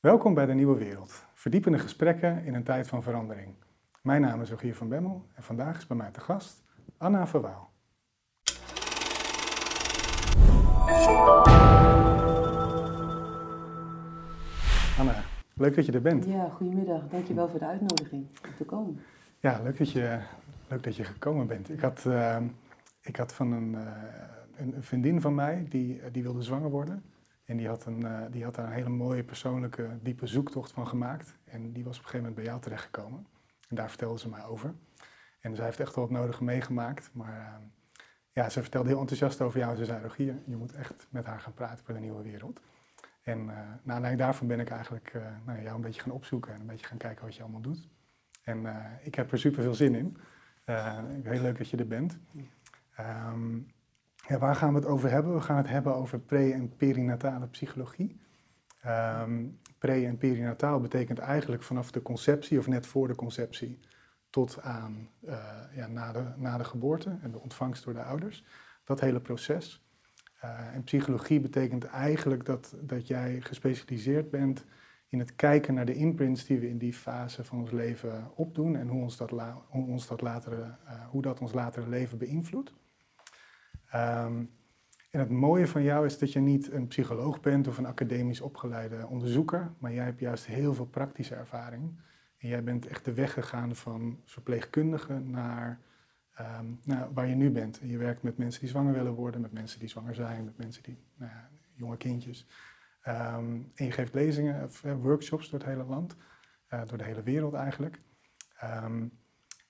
Welkom bij de Nieuwe Wereld. Verdiepende gesprekken in een tijd van verandering. Mijn naam is Rogier van Bemmel en vandaag is bij mij te gast Anna Verwaal. Anna, leuk dat je er bent. Ja, goedemiddag. Dankjewel voor de uitnodiging om te komen. Ja, leuk dat je, leuk dat je gekomen bent. Ik had, uh, ik had van een, uh, een vriendin van mij, die, die wilde zwanger worden. En die had, een, uh, die had daar een hele mooie persoonlijke, diepe zoektocht van gemaakt. En die was op een gegeven moment bij jou terechtgekomen. En daar vertelde ze mij over. En zij heeft echt wel het nodige meegemaakt. Maar ja, ze vertelde heel enthousiast over jou. Ze zei, Rogier, je moet echt met haar gaan praten voor de nieuwe wereld. En uh, naar aanleiding daarvan ben ik eigenlijk uh, nou, jou een beetje gaan opzoeken en een beetje gaan kijken wat je allemaal doet. En ik heb er super veel zin in. heel leuk dat je er bent. Um, waar gaan we het over hebben? We gaan het hebben over pre- en perinatale psychologie. Pre- en perinataal betekent eigenlijk vanaf de conceptie of net voor de conceptie tot aan ja, na, de, na de geboorte en de ontvangst door de ouders. Dat hele proces. Uh, en psychologie betekent eigenlijk dat, dat jij gespecialiseerd bent in het kijken naar de imprints die we in die fase van ons leven opdoen en hoe, ons dat, hoe, ons dat, latere, uh, hoe dat ons latere leven beïnvloedt. Um, en het mooie van jou is dat je niet een psycholoog bent of een academisch opgeleide onderzoeker, maar jij hebt juist heel veel praktische ervaring. En jij bent echt de weg gegaan van verpleegkundige naar Um, nou, waar je nu bent. Je werkt met mensen die zwanger willen worden, met mensen die zwanger zijn, met mensen die, nou ja, jonge kindjes. Um, en je geeft lezingen of uh, workshops door het hele land, uh, door de hele wereld eigenlijk.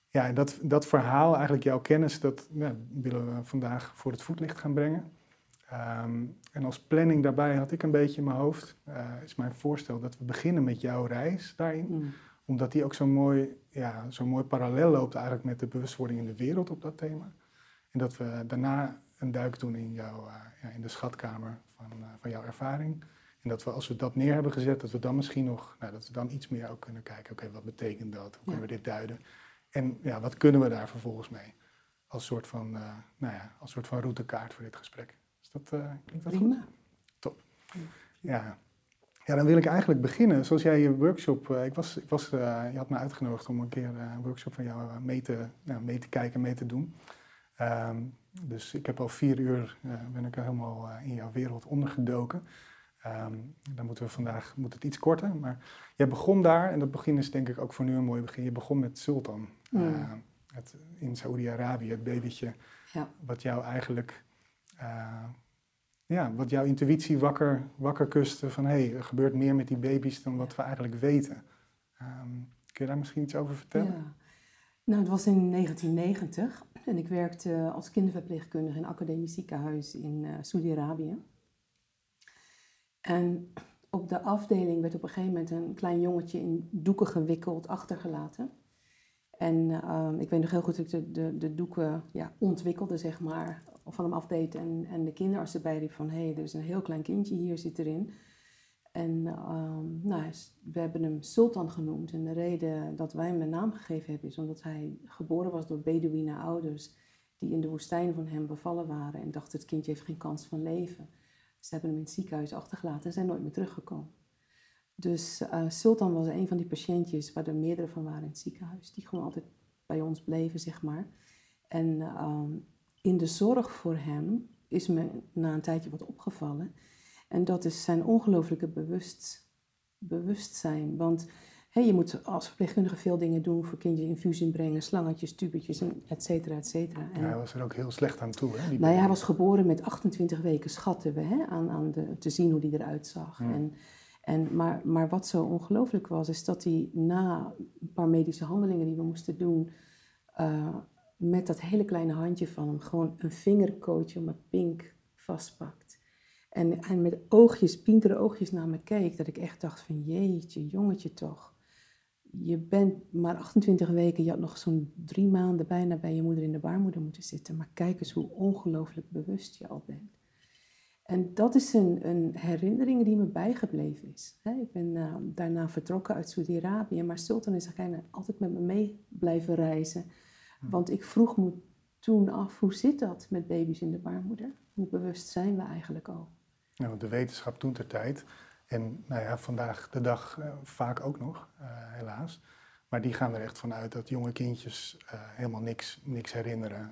Ja, en dat, dat verhaal, eigenlijk jouw kennis, dat ja, willen we vandaag voor het voetlicht gaan brengen. en als planning daarbij had ik een beetje in mijn hoofd, uh, is mijn voorstel dat we beginnen met jouw reis daarin. Mm omdat die ook zo mooi, ja, zo mooi parallel loopt eigenlijk met de bewustwording in de wereld op dat thema. En dat we daarna een duik doen in, jouw, uh, ja, in de schatkamer van, uh, van jouw ervaring. En dat we als we dat neer hebben gezet, dat we dan misschien nog, nou, dat we dan iets meer ook kunnen kijken, oké, okay, wat betekent dat? Hoe kunnen we dit duiden? En ja, wat kunnen we daar vervolgens mee? Als soort van, uh, nou ja, als soort van routekaart voor dit gesprek. Is dat, klinkt dat Prima. goed? Top. Ja, ja, dan wil ik eigenlijk beginnen. Zoals jij je workshop, uh, ik was, ik was, uh, je had me uitgenodigd om een keer uh, een workshop van jou mee te, nou, mee te kijken, mee te doen. Um, dus ik heb al vier uur, ben ik helemaal in jouw wereld ondergedoken. Um, dan moeten we vandaag, moet het iets korter, maar jij begon daar, en dat begin is denk ik ook voor nu een mooi begin. Je begon met Sultan Mm. het, in Saoedi-Arabië, het babytje, Ja. wat jou eigenlijk ja, wat jouw intuïtie wakker, wakker kuste van hé, hey, er gebeurt meer met die baby's dan wat we eigenlijk weten. Um, kun je daar misschien iets over vertellen? Ja. Nou, het was in 1990 en ik werkte als kinderverpleegkundige in een academisch ziekenhuis in uh, Saudi-Arabië. En op de afdeling werd op een gegeven moment een klein jongetje in doeken gewikkeld achtergelaten. En uh, ik weet nog heel goed dat ik de, de, doeken ja, ontwikkelde, zeg maar, van hem afdeed en, en de kinderarts erbij riep van... hé, hey, er is een heel klein kindje hier, zit erin. En um, nou, we hebben hem Sultan genoemd. En de reden dat wij hem een naam gegeven hebben... is omdat hij geboren was door Bedouine ouders... die in de woestijn van hem bevallen waren... en dachten het kindje heeft geen kans van leven. Ze hebben hem in het ziekenhuis achtergelaten en zijn nooit meer teruggekomen. Dus uh, Sultan was een van die patiëntjes waar er meerdere van waren in het ziekenhuis. Die gewoon altijd bij ons bleven, zeg maar. En um, in de zorg voor hem is me na een tijdje wat opgevallen. En dat is zijn ongelooflijke bewust, bewustzijn. Want je moet als verpleegkundige veel dingen doen voor kindjes infusie brengen, slangetjes, tubetjes, et cetera, et cetera. En, ja, hij was er ook heel slecht aan toe, hè? Nou ja, hij was geboren met 28 weken, schatten we, hè, aan, aan de, te zien hoe hij eruit zag. En, en, maar, maar wat zo ongelooflijk was, is dat hij na een paar medische handelingen die we moesten doen, uh, met dat hele kleine handje van hem gewoon een vingerkootje om mijn pink vastpakt. En, en met oogjes, pintere oogjes naar me keek, dat ik echt dacht van jeetje, jongetje toch. Je bent maar 28 weken, je had nog zo'n drie maanden bijna bij je moeder in de baarmoeder moeten zitten. Maar kijk eens hoe ongelooflijk bewust je al bent. En dat is een, een herinnering die me bijgebleven is. ik ben uh, daarna vertrokken uit Saudi-Arabië, maar Sultan is eigenlijk altijd met me mee blijven reizen. Want ik vroeg me toen af, hoe zit dat met baby's in de baarmoeder? Hoe bewust zijn we eigenlijk al? Nou, de wetenschap toen ter tijd En nou ja, vandaag de dag vaak ook nog, helaas. Maar die gaan er echt vanuit dat jonge kindjes helemaal niks, niks herinneren.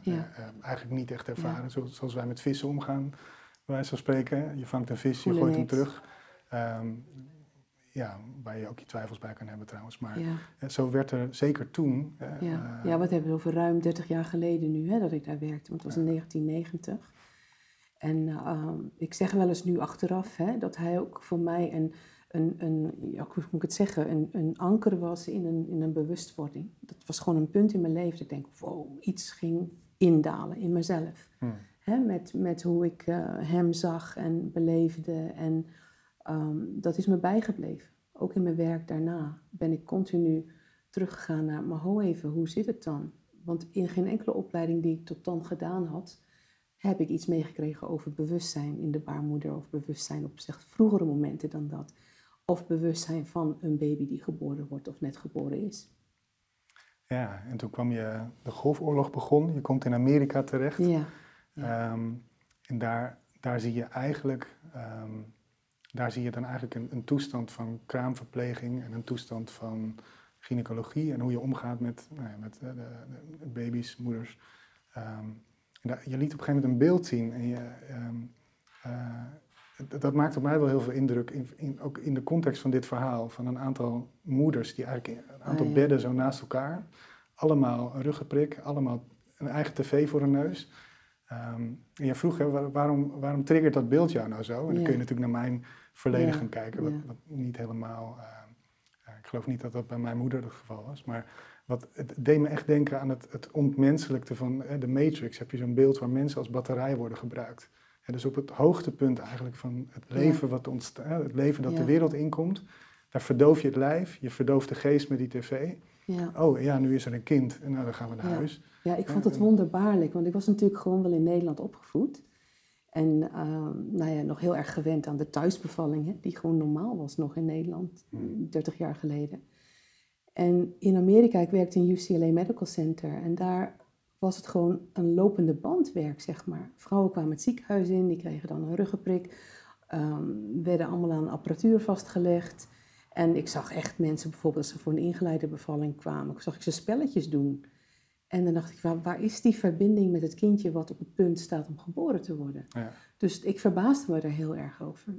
eigenlijk niet echt ervaren, zoals wij met vissen omgaan, bij wijze van spreken. Je vangt een vis, je gooit hem terug. Ehm, ja, waar je ook je twijfels bij kan hebben trouwens. Maar ja. zo werd er zeker toen. ja. Ja, wat hebben we over ruim 30 jaar geleden nu hè, dat ik daar werkte, want het was in 1990. En uh, ik zeg wel eens nu achteraf hè, dat hij ook voor mij een, een, een ja, hoe moet ik het zeggen, een, een anker was in een, in een bewustwording. Dat was gewoon een punt in mijn leven dat ik denk, wow, iets ging indalen in mezelf. Hmm. Hè, met, met hoe ik uh, hem zag en beleefde en Ehm, dat is me bijgebleven. Ook in mijn werk daarna ben ik continu teruggegaan naar, maar ho even, hoe zit het dan? Want in geen enkele opleiding die ik tot dan gedaan had, heb ik iets meegekregen over bewustzijn in de baarmoeder of bewustzijn op zeg, vroegere momenten dan dat. Of bewustzijn van een baby die geboren wordt of net geboren is. Ja, en toen kwam je, de Golfoorlog begon, je komt in Amerika terecht. Ja. Ehm, en daar, daar zie je eigenlijk ehm, daar zie je dan eigenlijk een, een, toestand van kraamverpleging en een toestand van gynaecologie en hoe je omgaat met, nou ja, met de, de, baby's, moeders. Ehm, je liet op een gegeven moment een beeld zien en je, ehm, eh, dat maakt op mij wel heel veel indruk, in, in, ook in de context van dit verhaal, van een aantal moeders die eigenlijk een aantal oh, bedden zo naast elkaar, allemaal een ruggenprik, allemaal een eigen tv voor hun neus. Um, en je vroeg, hè, waarom, waarom triggert dat beeld jou nou zo? En dan kun je natuurlijk naar mijn verleden gaan kijken, wat, wat niet helemaal... Uh, ik geloof niet dat dat bij mijn moeder het geval was, maar wat, het deed me echt denken aan het, het ontmenselijkte van uh, de Matrix. Heb je zo'n beeld waar mensen als batterij worden gebruikt. En dus op het hoogtepunt eigenlijk van het leven, wat ontstaat, het leven dat de wereld inkomt, daar verdoof je het lijf, je verdooft de geest met die tv. Ja. Oh ja, nu is er een kind en nou dan gaan we naar huis. Ja, ik vond het wonderbaarlijk, want ik was natuurlijk gewoon wel in Nederland opgevoed. En uh, nou ja, nog heel erg gewend aan de thuisbevalling, hè, die gewoon normaal was nog in Nederland, 30 hmm. jaar geleden. En in Amerika, ik werkte in UCLA Medical Center en daar was het gewoon een lopende bandwerk, zeg maar. Vrouwen kwamen het ziekenhuis in, die kregen dan een ruggenprik, um, werden allemaal aan apparatuur vastgelegd. En ik zag echt mensen, bijvoorbeeld als ze voor een ingeleide bevalling kwamen, zag ik ze spelletjes doen. En dan dacht ik, waar, waar, is die verbinding met het kindje wat op het punt staat om geboren te worden? Ja. Dus ik verbaasde me daar heel erg over.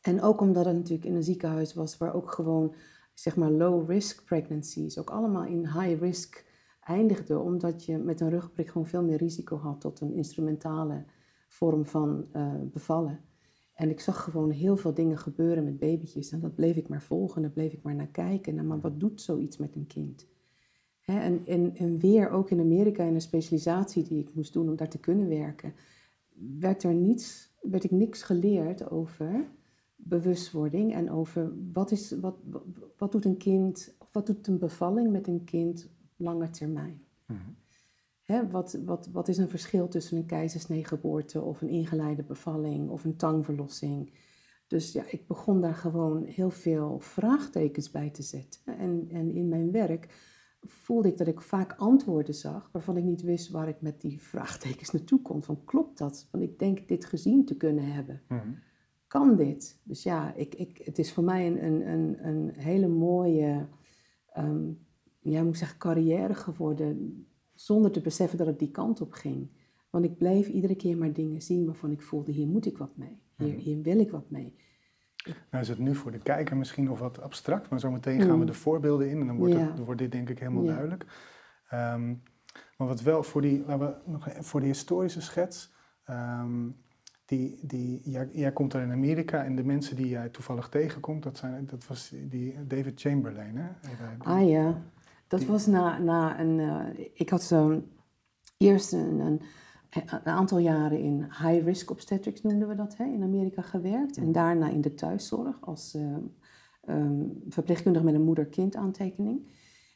En ook omdat het natuurlijk in een ziekenhuis was waar ook gewoon, zeg maar, low-risk pregnancies, ook allemaal in high-risk eindigden, omdat je met een rugprik gewoon veel meer risico had tot een instrumentale vorm van uh, bevallen. En ik zag gewoon heel veel dingen gebeuren met babytjes. En dat bleef ik maar volgen, daar bleef ik maar naar kijken. En maar wat doet zoiets met een kind? en, en, en weer, ook in Amerika, in een specialisatie die ik moest doen om daar te kunnen werken, werd, er niets, werd ik niks geleerd over bewustwording en over wat, is, wat, wat, doet een kind, wat doet een bevalling met een kind lange termijn. Mhm. wat, wat, wat is een verschil tussen een keizersneegeboorte of een ingeleide bevalling of een tangverlossing? Dus ja, ik begon daar gewoon heel veel vraagtekens bij te zetten. En, en in mijn werk voelde ik dat ik vaak antwoorden zag waarvan ik niet wist waar ik met die vraagtekens naartoe kon. Van klopt dat? Want ik denk dit gezien te kunnen hebben. Mhm. Kan dit? Dus ja, ik, ik, het is voor mij een, een, een, een hele mooie, um, ja, moet ik zeggen, carrière geworden. Zonder te beseffen dat het die kant op ging. Want ik bleef iedere keer maar dingen zien waarvan ik voelde, hier moet ik wat mee. Hier, mhm. hier wil ik wat mee. Nou is het nu voor de kijker misschien nog wat abstract, maar zometeen gaan we mm. de voorbeelden in en dan wordt, het, wordt dit denk ik helemaal duidelijk. Ehm, maar wat wel voor die, laten we nog voor die historische schets, um, die, die, jij, jij, komt er in Amerika en de mensen die jij toevallig tegenkomt, dat, zijn, dat was die David Chamberlain. Hè? ah ja, dat was na, na een, uh, ik had zo'n eerst een, een een aantal jaren in high-risk obstetrics noemden we dat, hè, in Amerika gewerkt. En daarna in de thuiszorg als uh, um, verpleegkundige met een moeder-kind aantekening.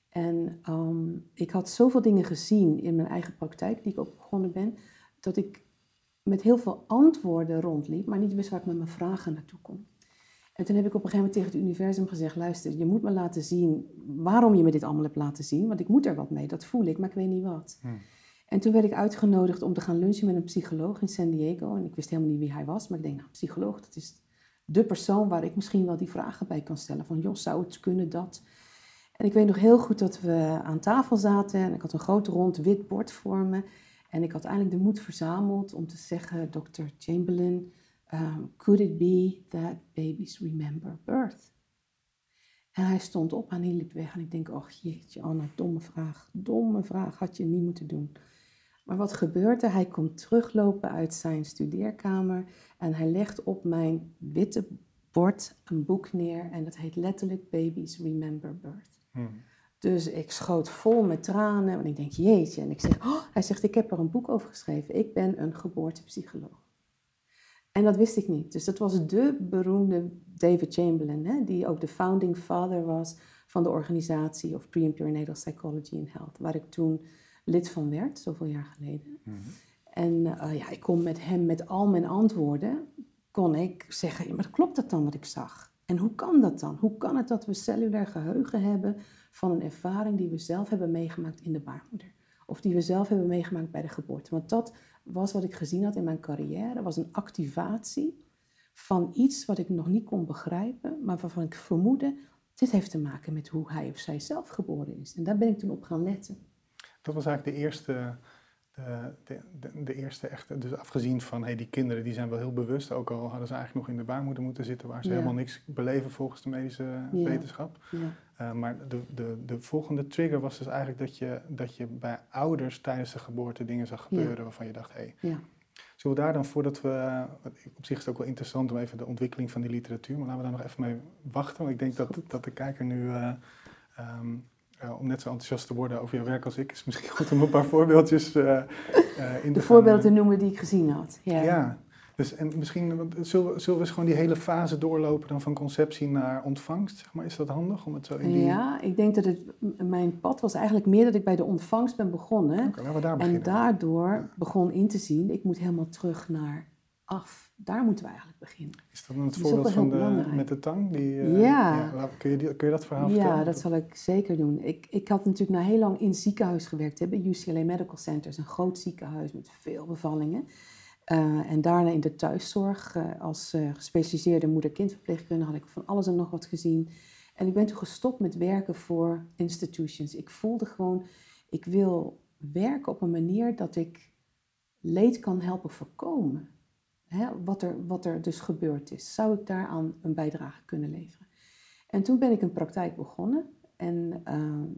En ehm, ik had zoveel dingen gezien in mijn eigen praktijk, die ik ook begonnen ben, dat ik met heel veel antwoorden rondliep, maar niet wist waar ik met mijn vragen naartoe kon. En toen heb ik op een gegeven moment tegen het universum gezegd: luister, je moet me laten zien waarom je me dit allemaal hebt laten zien, want ik moet er wat mee, dat voel ik, maar ik weet niet wat. Hmm. En toen werd ik uitgenodigd om te gaan lunchen met een psycholoog in San Diego. En ik wist helemaal niet wie hij was, maar ik denk, nou, psycholoog, dat is de persoon waar ik misschien wel die vragen bij kan stellen. Van, joh, zou het kunnen dat? En ik weet nog heel goed dat we aan tafel zaten en ik had een groot rond wit bord voor me. En ik had eindelijk de moed verzameld om te zeggen, Dr. Chamberlain, um, could it be that babies remember birth? En hij stond op en hij liep weg. En ik denk, oh jeetje, Anna, domme vraag. Domme vraag, had je niet moeten doen. Maar wat gebeurt er? Hij komt teruglopen uit zijn studeerkamer en hij legt op mijn witte bord een boek neer en dat heet letterlijk Babies Remember Birth. Hmm. Dus ik schoot vol met tranen en ik denk, jeetje. En ik zeg, oh, hij zegt, ik heb er een boek over geschreven. Ik ben een geboortepsycholoog. En dat wist ik niet. Dus dat was de beroemde David Chamberlain, hè, die ook de founding father was van de organisatie of Pre- and Perinatal Psychology and Health, waar ik toen lid van werd, zoveel jaar geleden. Mhm. En uh, ja, ik kon met hem, met al mijn antwoorden, kon ik zeggen, maar klopt dat dan wat ik zag? En hoe kan dat dan? Hoe kan het dat we cellulair geheugen hebben van een ervaring die we zelf hebben meegemaakt in de baarmoeder? Of die we zelf hebben meegemaakt bij de geboorte? Want dat was wat ik gezien had in mijn carrière, was een activatie van iets wat ik nog niet kon begrijpen, maar waarvan ik vermoedde, dit heeft te maken met hoe hij of zij zelf geboren is. En daar ben ik toen op gaan letten. Dat was eigenlijk de eerste, de, de, de, eerste echte, dus afgezien van hey, die kinderen die zijn wel heel bewust, ook al hadden ze eigenlijk nog in de baarmoeder moeten zitten waar ze helemaal niks beleven volgens de medische wetenschap. Ja. Uh, maar de, de, de volgende trigger was dus eigenlijk dat je, dat je bij ouders tijdens de geboorte dingen zag gebeuren waarvan je dacht, hé, hey, Zullen we daar dan voordat we, op zich is het ook wel interessant om even de ontwikkeling van die literatuur, maar laten we daar nog even mee wachten, want ik denk dat, dat de kijker nu uh, um, uh, om net zo enthousiast te worden over jouw werk als ik, is misschien goed om een paar voorbeeldjes uh, uh, in De voorbeelden te noemen die ik gezien had. Ja, ja dus en misschien zullen, zullen we eens gewoon die hele fase doorlopen dan van conceptie naar ontvangst. Zeg maar. Is dat handig om het zo in die... Ja, ik denk dat het, mijn pad was eigenlijk meer dat ik bij de ontvangst ben begonnen. Okay, laten we daar beginnen. En daardoor begon in te zien, ik moet helemaal terug naar af daar moeten we eigenlijk beginnen. Is dat dan het voorbeeld van de, met de tang? Die, uh, ja. ja. kun, je die, kun je dat verhaal ja, vertellen? Ja, dat zal ik zeker doen. Ik, ik had natuurlijk na heel lang in ziekenhuis gewerkt, hè, bij UCLA Medical Centers, een groot ziekenhuis met veel bevallingen. Uh, en daarna in de thuiszorg uh, als gespecialiseerde moeder-kindverpleegkundige had ik van alles en nog wat gezien. En ik ben toen gestopt met werken voor institutions. Ik voelde gewoon, ik wil werken op een manier dat ik leed kan helpen voorkomen hè, wat, er, wat er dus gebeurd is. Zou ik daaraan een bijdrage kunnen leveren? En toen ben ik een praktijk begonnen. En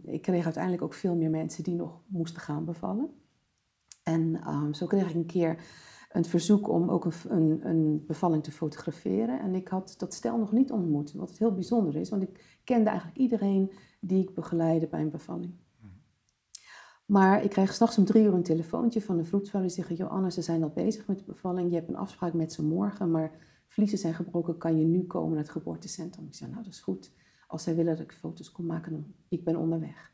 ik kreeg uiteindelijk ook veel meer mensen die nog moesten gaan bevallen. En uh, zo kreeg ik een keer een verzoek om ook een, een, een, bevalling te fotograferen. En ik had dat stel nog niet ontmoet, wat heel bijzonder is, want ik kende eigenlijk iedereen die ik begeleidde bij een bevalling. Maar ik kreeg s'nachts om drie uur een telefoontje van een vroedvrouw die zegt: Joanna, ze zijn al bezig met de bevalling. Je hebt een afspraak met ze morgen, maar vliezen zijn gebroken. Kan je nu komen naar het geboortecentrum? Ik zei: Nou, dat is goed. Als zij willen dat ik foto's kon maken, dan ik ben onderweg.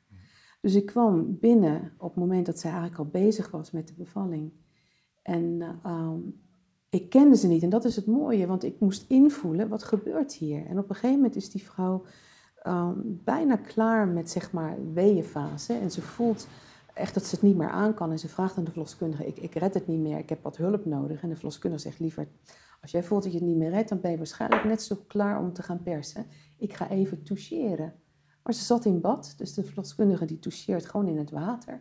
Dus ik kwam binnen op het moment dat zij eigenlijk al bezig was met de bevalling. En uh, ik kende ze niet. En dat is het mooie, want ik moest invoelen wat gebeurt hier. En op een gegeven moment is die vrouw um, bijna klaar met zeg maar weeënfase. En ze voelt echt dat ze het niet meer aan kan. En ze vraagt aan de verloskundige, ik, ik red het niet meer, ik heb wat hulp nodig. En de verloskundige zegt liever, als jij voelt dat je het niet meer redt, dan ben je waarschijnlijk net zo klaar om te gaan persen. Ik ga even toucheren. Maar ze zat in bad, dus de verloskundige die toucheert gewoon in het water.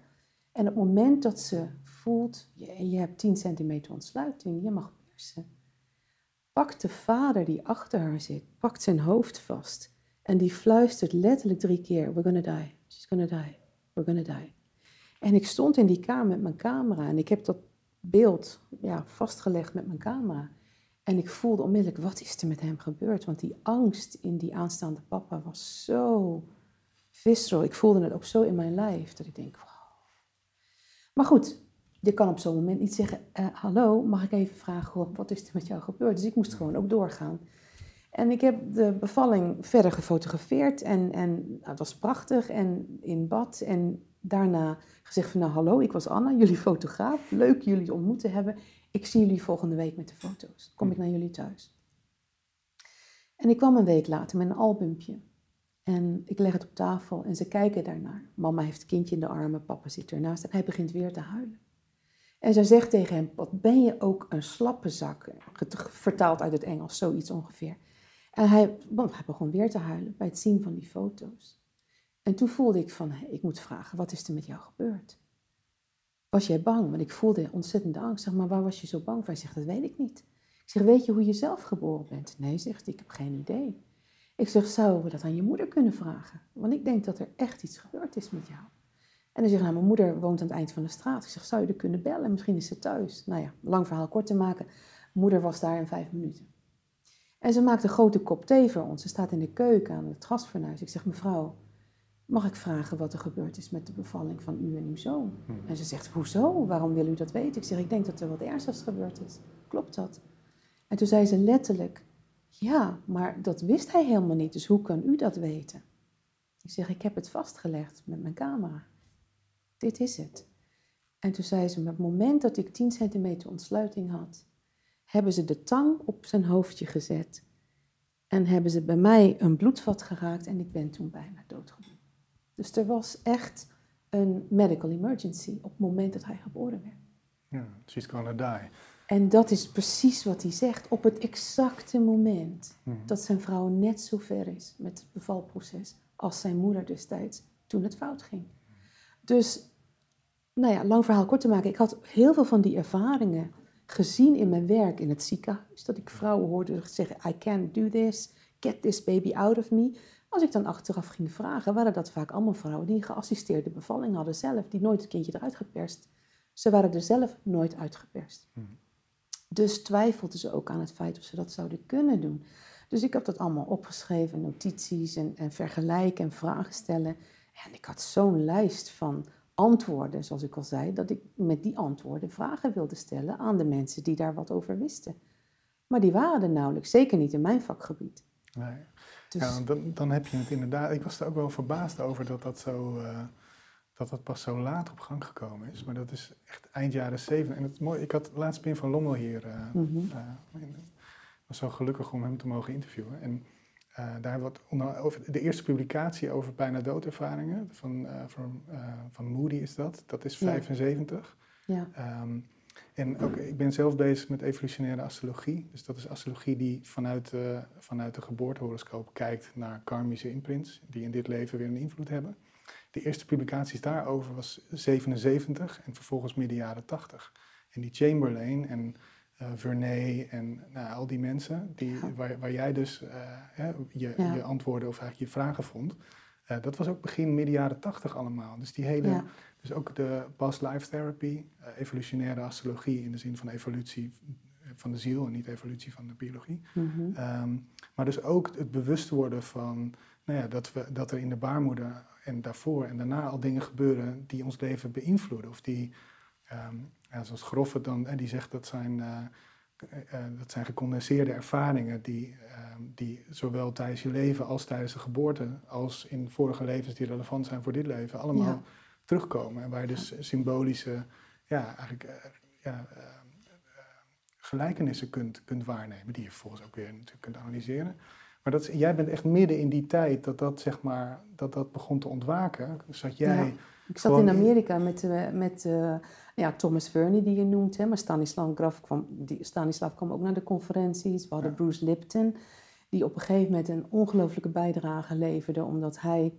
En op het moment dat ze voelt, je, je hebt 10 centimeter ontsluiting, je mag persen. Pakt de vader die achter haar zit, pakt zijn hoofd vast. En die fluistert letterlijk drie keer, we're gonna die, she's gonna die, we're gonna die. En ik stond in die kamer met mijn camera en ik heb dat beeld ja, vastgelegd met mijn camera. En ik voelde onmiddellijk, wat is er met hem gebeurd? Want die angst in die aanstaande papa was zo visceral. Ik voelde het ook zo in mijn lijf, dat ik denk, wow. Maar goed, je kan op zo'n moment niet zeggen, uh, hallo, mag ik even vragen, wat is er met jou gebeurd? Dus ik moest gewoon ook doorgaan. En ik heb de bevalling verder gefotografeerd en, en het was prachtig en in bad. En daarna gezegd van nou hallo, ik was Anna, jullie fotograaf. Leuk jullie ontmoet te hebben. Ik zie jullie volgende week met de foto's. Kom ik naar jullie thuis. En ik kwam een week later met een albumpje. En ik leg het op tafel en ze kijken daarnaar. Mama heeft het kindje in de armen, papa zit ernaast en hij begint weer te huilen. En zij zegt tegen hem, wat ben je ook een slappe zak. Vertaald uit het Engels, zoiets ongeveer. En hij, begon weer te huilen bij het zien van die foto's. En toen voelde ik van, ik moet vragen, wat is er met jou gebeurd? Was jij bang? Want ik voelde ontzettende angst. Zeg maar, waar was je zo bang voor? Hij zegt, dat weet ik niet. Ik zeg, weet je hoe je zelf geboren bent? Nee, zegt hij, ik heb geen idee. Ik zeg, zouden we dat aan je moeder kunnen vragen? Want ik denk dat er echt iets gebeurd is met jou. En hij zegt, nou, mijn moeder woont aan het eind van de straat. Ik zeg, zou je er kunnen bellen? Misschien is ze thuis. Nou ja, lang verhaal kort te maken. Moeder was daar in vijf minuten. En ze maakt een grote kop thee voor ons. Ze staat in de keuken aan het gasfornuis. Ik zeg, mevrouw, mag ik vragen wat er gebeurd is met de bevalling van u en uw zoon? Hmm. En ze zegt, hoezo? Waarom wil u dat weten? Ik zeg, ik denk dat er wat ernstigs gebeurd is. Klopt dat? En toen zei ze letterlijk, ja, maar dat wist hij helemaal niet, dus hoe kan u dat weten? Ik zeg, ik heb het vastgelegd met mijn camera. Dit is het. En toen zei ze, op het moment dat ik 10 centimeter ontsluiting had, hebben ze de tang op zijn hoofdje gezet. En hebben ze bij mij een bloedvat geraakt en ik ben toen bijna doodgegaan. Dus er was echt een medical emergency op het moment dat hij geboren werd. Ja, she's gonna die. En dat is precies wat hij zegt. Op het exacte moment mhm. dat zijn vrouw net zo ver is met het bevalproces als zijn moeder destijds toen het fout ging. Dus, nou ja, lang verhaal kort te maken. Ik had heel veel van die ervaringen gezien in mijn werk in het ziekenhuis. Dat ik vrouwen hoorde zeggen, I can't do this, get this baby out of me. Als ik dan achteraf ging vragen, waren dat vaak allemaal vrouwen die een geassisteerde bevalling hadden zelf, die nooit het kindje eruit geperst. Ze waren er zelf nooit uitgeperst. Mhm. Dus twijfelden ze ook aan het feit of ze dat zouden kunnen doen. Dus ik heb dat allemaal opgeschreven, notities en, en vergelijken en vragen stellen. En ik had zo'n lijst van antwoorden, zoals ik al zei, dat ik met die antwoorden vragen wilde stellen aan de mensen die daar wat over wisten. Maar die waren er nauwelijks, zeker niet in mijn vakgebied. Nee. Dus... Ja, dan, dan heb je het inderdaad. Ik was er ook wel verbaasd over dat dat zo. Uh, dat dat pas zo laat op gang gekomen is. Maar dat is echt eind jaren zeventig. En het mooi, ik had laatst Pim van Lommel hier. Uh, mm was zo gelukkig om hem te mogen interviewen. En uh, daar wat onder, over de eerste publicatie over bijna doodervaringen van, van, van Moody is dat. Dat is 75. Ja. Ehm, en ook, ik ben zelf bezig met evolutionaire astrologie. Dus dat is astrologie die vanuit, uh, vanuit de geboortehoroscoop kijkt naar karmische imprints, die in dit leven weer een invloed hebben. De eerste publicaties daarover was 77 en vervolgens midden jaren 80. En die Chamberlain en uh, Vernet en nou, al die mensen, die, waar, waar jij dus uh, je, je antwoorden of eigenlijk je vragen vond, uh, dat was ook begin midden jaren 80 allemaal. Dus die hele, dus ook de past life therapy, evolutionaire astrologie in de zin van evolutie van de ziel en niet evolutie van de biologie. Mm -hmm. maar dus ook het bewust worden van nou ja, dat, we, dat er in de baarmoeder en daarvoor en daarna al dingen gebeuren die ons leven beïnvloeden. Of die, um, ja, zoals Groffe dan, en die zegt dat zijn, uh, uh, dat zijn gecondenseerde ervaringen die, uh, die zowel tijdens je leven als tijdens de geboorte, als in vorige levens die relevant zijn voor dit leven, allemaal terugkomen. En waar je dus symbolische, ja, eigenlijk, ja, gelijkenissen kunt, kunt waarnemen, die je vervolgens ook weer natuurlijk kunt analyseren. Maar dat, jij bent echt midden in die tijd dat dat, zeg maar, dat, dat begon te ontwaken. Zat jij... Ik zat in Amerika met, met uh, ja, Thomas Verney, die je noemt. Hè, maar Stanislav Graf kwam, die, Stanislav kwam ook naar de conferenties. We hadden Bruce Lipton, die op een gegeven moment een ongelooflijke bijdrage leverde. Omdat hij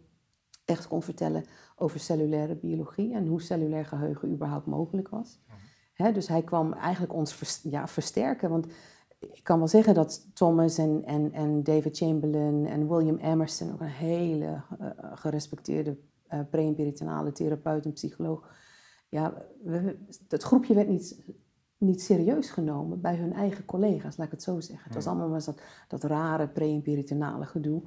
echt kon vertellen over cellulaire biologie en hoe cellulair geheugen überhaupt mogelijk was. Mhm. dus hij kwam eigenlijk ons ja, versterken. Want ik kan wel zeggen dat Thomas en, en, en David Chamberlain en William Emerson, ook een hele uh, gerespecteerde uh, pre-imperitonale therapeut en psycholoog, ja, we, het groepje werd niet, niet serieus genomen bij hun eigen collega's, laat ik het zo zeggen. Het was allemaal maar dat, dat rare pre-imperitonale gedoe.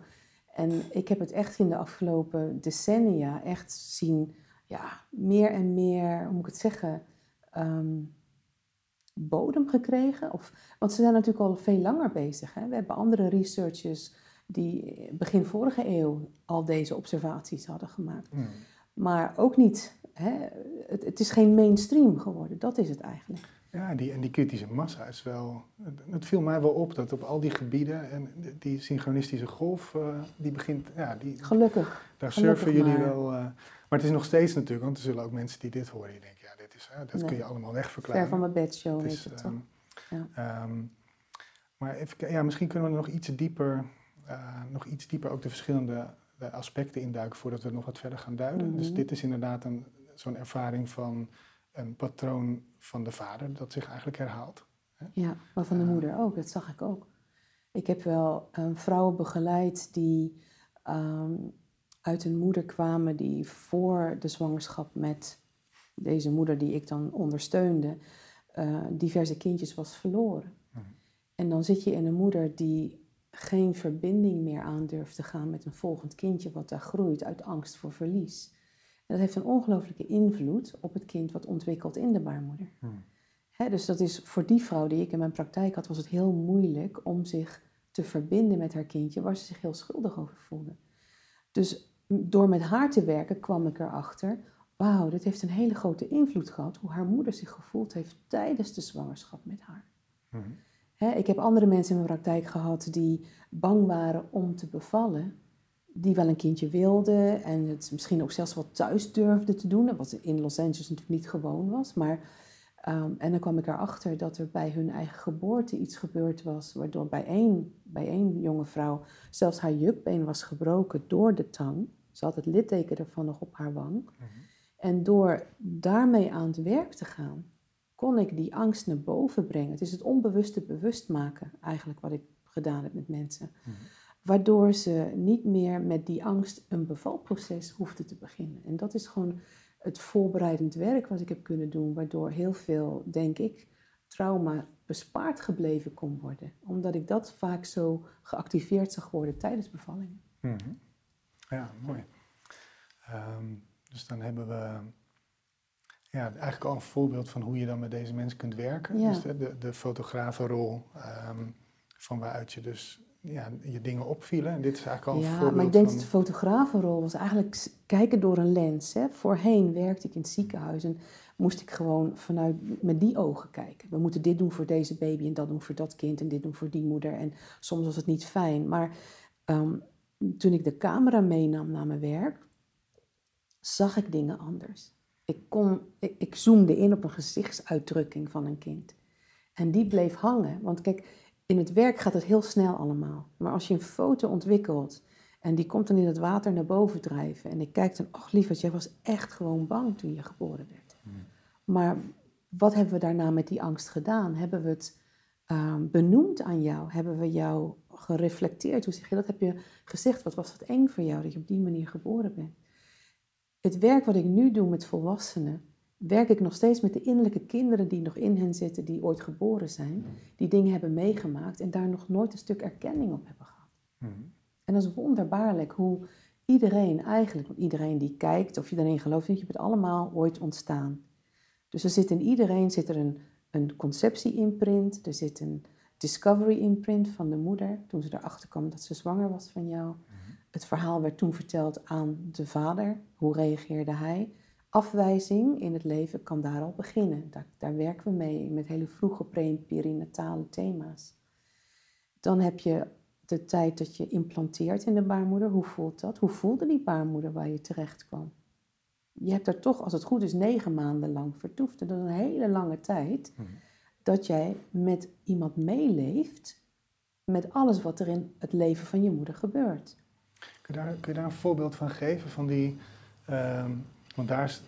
En ik heb het echt in de afgelopen decennia echt zien, ja, meer en meer, hoe moet ik het zeggen, um, bodem gekregen? Of, want ze zijn natuurlijk al veel langer bezig. Hè? We hebben andere researchers die begin vorige eeuw al deze observaties hadden gemaakt. Hmm. Maar ook niet, hè? Het, het, is geen mainstream geworden, dat is het eigenlijk. Ja, die, en die kritische massa is wel. Het viel mij wel op dat op al die gebieden en die synchronistische golf, uh, die begint. Ja, die, Gelukkig. Daar surfen jullie wel. Uh, Maar het is nog steeds natuurlijk, want er zullen ook mensen die dit horen, die denken, ja, dit is, hè, dat Nee. kun je allemaal wegverklaren. Ver van mijn bedshow, Het weet is, je toch? ehm, Ja. ehm, maar even, ja, misschien kunnen we nog iets dieper, eh, nog iets dieper ook de verschillende eh, aspecten induiken voordat we nog wat verder gaan duiden. Dus Mhm. dit is inderdaad een, zo'n ervaring van een patroon van de vader dat zich eigenlijk herhaalt. Ja, maar van de Ja. moeder ook, dat zag ik ook. Ik heb wel ehm, vrouwen begeleid die ehm, uit een moeder kwamen die voor de zwangerschap met deze moeder die ik dan ondersteunde, eh, diverse kindjes was verloren. Mhm. En dan zit je in een moeder die geen verbinding meer aandurft te gaan met een volgend kindje wat daar groeit uit angst voor verlies. En dat heeft een ongelooflijke invloed op het kind wat ontwikkelt in de baarmoeder. Hè, dus dat is voor die vrouw die ik in mijn praktijk had, was het heel moeilijk om zich te verbinden met haar kindje, waar ze zich heel schuldig over voelde. Dus door met haar te werken kwam ik erachter, wauw, dit heeft een hele grote invloed gehad hoe haar moeder zich gevoeld heeft tijdens de zwangerschap met haar. Hè, ik heb andere mensen in mijn praktijk gehad die bang waren om te bevallen, die wel een kindje wilden en het misschien ook zelfs wat thuis durfden te doen, wat in Los Angeles natuurlijk niet gewoon was. Maar, ehm, en dan kwam ik erachter dat er bij hun eigen geboorte iets gebeurd was, waardoor bij één, bij één jonge vrouw zelfs haar jukbeen was gebroken door de tang. Ze had het litteken ervan nog op haar wang. Mhm. En door daarmee aan het werk te gaan, kon ik die angst naar boven brengen. Het is het onbewuste bewust maken, eigenlijk, wat ik gedaan heb met mensen. Mhm. Waardoor ze niet meer met die angst een bevalproces hoefden te beginnen. En dat is gewoon het voorbereidend werk wat ik heb kunnen doen, waardoor heel veel, denk ik, trauma bespaard gebleven kon worden. Omdat ik dat vaak zo geactiveerd zag worden tijdens bevallingen. Mhm. Ja, mooi. Ehm, dus dan hebben we ja, eigenlijk al een voorbeeld van hoe je dan met deze mensen kunt werken. Ja. Dus de, de, de fotografenrol, ehm, van waaruit je dus ja, je dingen opvielen. En dit is eigenlijk al een Ja, maar ik denk van... dat de fotografenrol was eigenlijk kijken door een lens. Hè. Voorheen werkte ik in het ziekenhuis en moest ik gewoon vanuit met die ogen kijken. We moeten dit doen voor deze baby en dat doen voor dat kind en dit doen voor die moeder. En soms was het niet fijn. Maar ehm, toen ik de camera meenam naar mijn werk, zag ik dingen anders. Ik, kon, ik, ik zoomde in op een gezichtsuitdrukking van een kind. En die bleef hangen. Want kijk, in het werk gaat het heel snel allemaal. Maar als je een foto ontwikkelt en die komt dan in het water naar boven drijven. En ik kijk dan, ach lieverd, jij was echt gewoon bang toen je geboren werd. Maar wat hebben we daarna met die angst gedaan? Hebben we het ehm, benoemd aan jou? Hebben we jou gereflecteerd? Hoe zeg je dat? Heb je gezegd, wat was het eng voor jou dat je op die manier geboren bent? Het werk wat ik nu doe met volwassenen, werk ik nog steeds met de innerlijke kinderen die nog in hen zitten, die ooit geboren zijn, die dingen hebben meegemaakt en daar nog nooit een stuk erkenning op hebben gehad. Mhm. En dat is wonderbaarlijk hoe iedereen eigenlijk, want iedereen die kijkt of iedereen gelooft, je bent allemaal ooit ontstaan. Dus er zit in iedereen zit er een, een conceptie-imprint, er zit een discovery-imprint van de moeder, toen ze erachter kwam dat ze zwanger was van jou. Het verhaal werd toen verteld aan de vader. Hoe reageerde hij? Afwijzing in het leven kan daar al beginnen. Daar, daar werken we mee met hele vroege pre- en perinatale thema's. Dan heb je de tijd dat je implanteert in de baarmoeder. Hoe voelt dat? Hoe voelde die baarmoeder waar je terecht kwam? Je hebt er toch, als het goed is, negen maanden lang vertoefd. En dat is een hele lange tijd Mhm. dat jij met iemand meeleeft met alles wat er in het leven van je moeder gebeurt. Kun, je daar, kun je daar een voorbeeld van geven? Van die, ehm, want daar, is,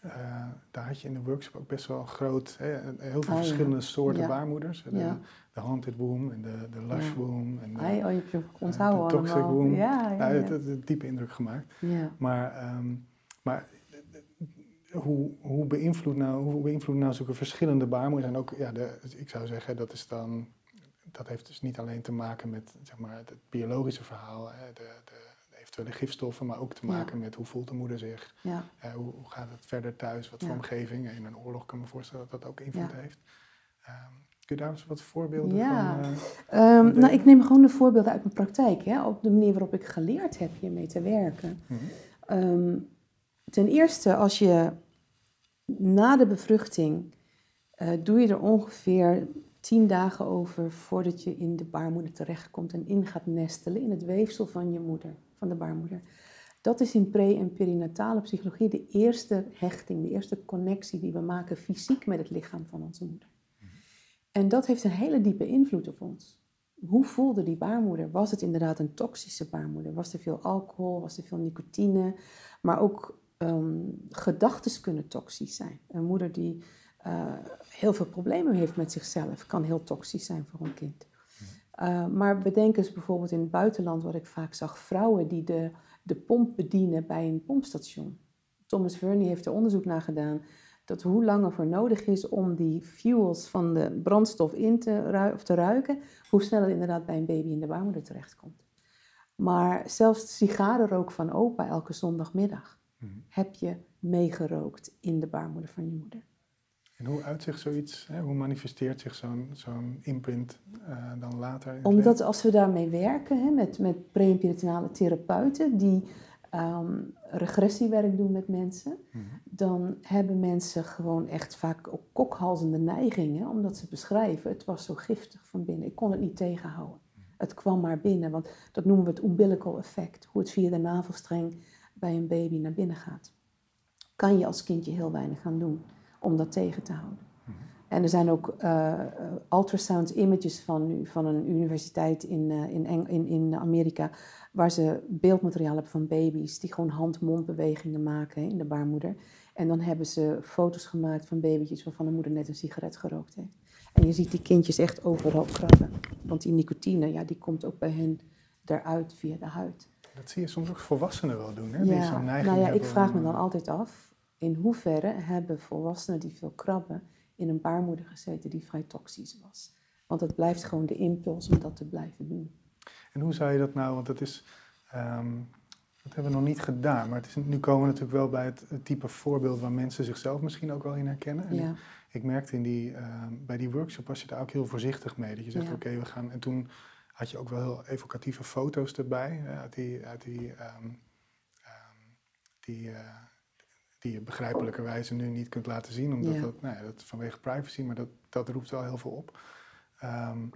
eh, daar had je in de workshop ook best wel groot, hè, heel veel Ah, ja. verschillende soorten Ja. baarmoeders. De, Ja. de haunted womb en de, de lush Ja. womb. En de, Ai, oh, je hebt je onthouden de toxic allemaal. womb. Ja, ja, nou, ja. het, het heeft diepe indruk gemaakt. ja. Maar, ehm, maar hoe, hoe, beïnvloedt nou, hoe beïnvloeden nou zulke verschillende baarmoeders? En ook, ja, de, ik zou zeggen, dat is dan, dat heeft dus niet alleen te maken met zeg maar, het biologische verhaal, de, de eventuele gifstoffen, maar ook te Ja. maken met hoe voelt de moeder zich, ja. eh, hoe, hoe gaat het verder thuis, wat voor omgeving. In een oorlog kan ik me voorstellen dat dat ook invloed heeft. Ehm, kun je daar eens wat voorbeelden van? de- nou, ik neem gewoon de voorbeelden uit mijn praktijk, hè, op de manier waarop ik geleerd heb hiermee te werken. mhm. Ehm, ten eerste, als je na de bevruchting, eh, doe je er ongeveer tien dagen over voordat je in de baarmoeder terechtkomt en in gaat nestelen in het weefsel van je moeder, van de baarmoeder. Dat is in pre- en perinatale psychologie de eerste hechting, de eerste connectie die we maken fysiek met het lichaam van onze moeder. En dat heeft een hele diepe invloed op ons. Hoe voelde die baarmoeder? Was het inderdaad een toxische baarmoeder? Was er veel alcohol? Was er veel nicotine? Maar ook um, gedachten kunnen toxisch zijn. Een moeder die uh, heel veel problemen heeft met zichzelf kan heel toxisch zijn voor een kind. Uh, maar bedenk eens bijvoorbeeld in het buitenland, wat ik vaak zag, vrouwen die de, de pomp bedienen bij een pompstation. Thomas Verney heeft er onderzoek naar gedaan dat hoe lang er voor nodig is om die fuels van de brandstof in te, of te ruiken, hoe snel het inderdaad bij een baby in de baarmoeder terechtkomt. Maar zelfs sigarenrook van opa elke zondagmiddag mhm. heb je meegerookt in de baarmoeder van je moeder. En hoe uitzicht zoiets, hè? hoe manifesteert zich zo'n zo'n imprint uh, dan later? Omdat als we daarmee werken, hè, met, met pre- therapeuten die um, regressiewerk doen met mensen, mhm. dan hebben mensen gewoon echt vaak ook kokhalzende neigingen, omdat ze beschrijven, het was zo giftig van binnen, ik kon het niet tegenhouden. Mhm. Het kwam maar binnen, want dat noemen we het umbilical effect, hoe het via de navelstreng bij een baby naar binnen gaat. Kan je als kindje heel weinig gaan doen om dat tegen te houden. En er zijn ook uh, ultrasound images van nu van een universiteit in, uh, in, in, in Amerika, waar ze beeldmateriaal hebben van baby's die gewoon hand-mondbewegingen maken in de baarmoeder. En dan hebben ze foto's gemaakt van babytjes waarvan de moeder net een sigaret gerookt heeft. En je ziet die kindjes echt overal krabben. Want die nicotine, ja, die komt ook bij hen eruit via de huid. Dat zie je soms ook volwassenen wel doen, hè? Ja, die zo'n neiging nou ja, ik vraag me dan altijd af, in hoeverre hebben volwassenen die veel krabben in een baarmoeder gezeten die vrij toxisch was? Want het blijft gewoon de impuls om dat te blijven doen. En hoe zou je dat nou, want dat is, um, dat hebben we nog niet gedaan, maar het is, nu komen we natuurlijk wel bij het, type voorbeeld waar mensen zichzelf misschien ook wel in herkennen. Ja. Ik, ik, merkte in die, uh, bij die workshop was je daar ook heel voorzichtig mee. Dat je zegt, oké, we gaan, en toen had je ook wel heel evocatieve foto's erbij, uit die, uit die, um, die uh, die je begrijpelijkerwijze nu niet kunt laten zien, omdat dat, nou ja, dat vanwege privacy, maar dat, dat roept wel heel veel op. Um,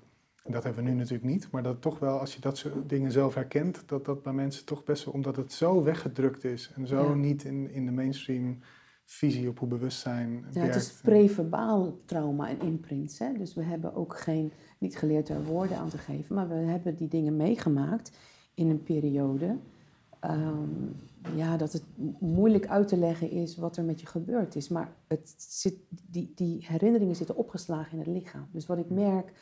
dat hebben we nu natuurlijk niet, maar dat toch wel, als je dat soort dingen zelf herkent, dat dat bij mensen toch best wel, omdat het zo weggedrukt is en zo niet in, in de mainstream visie op hoe bewustzijn ja, Het is preverbaal trauma en imprints. Hè? Dus we hebben ook geen, niet geleerd er woorden aan te geven, maar we hebben die dingen meegemaakt in een periode um, ja, dat het moeilijk uit te leggen is wat er met je gebeurd is. Maar het zit, die, die herinneringen zitten opgeslagen in het lichaam. Dus wat ik merk,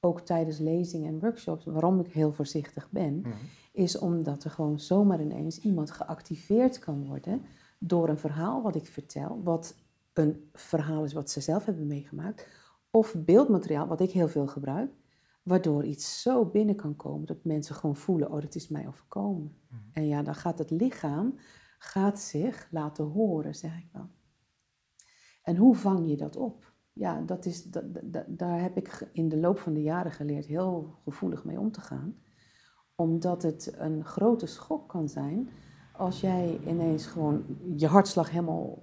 ook tijdens lezingen en workshops, waarom ik heel voorzichtig ben, mhm. is omdat er gewoon zomaar ineens iemand geactiveerd kan worden door een verhaal wat ik vertel, wat een verhaal is wat ze zelf hebben meegemaakt, of beeldmateriaal wat ik heel veel gebruik, waardoor iets zo binnen kan komen dat mensen gewoon voelen, oh, dat is mij overkomen. Mhm. En ja, dan gaat het lichaam gaat zich laten horen, zeg ik wel. En hoe vang je dat op? Ja, dat is, dat, daar heb ik in de loop van de jaren geleerd heel gevoelig mee om te gaan. Omdat het een grote schok kan zijn als jij ineens gewoon je hartslag helemaal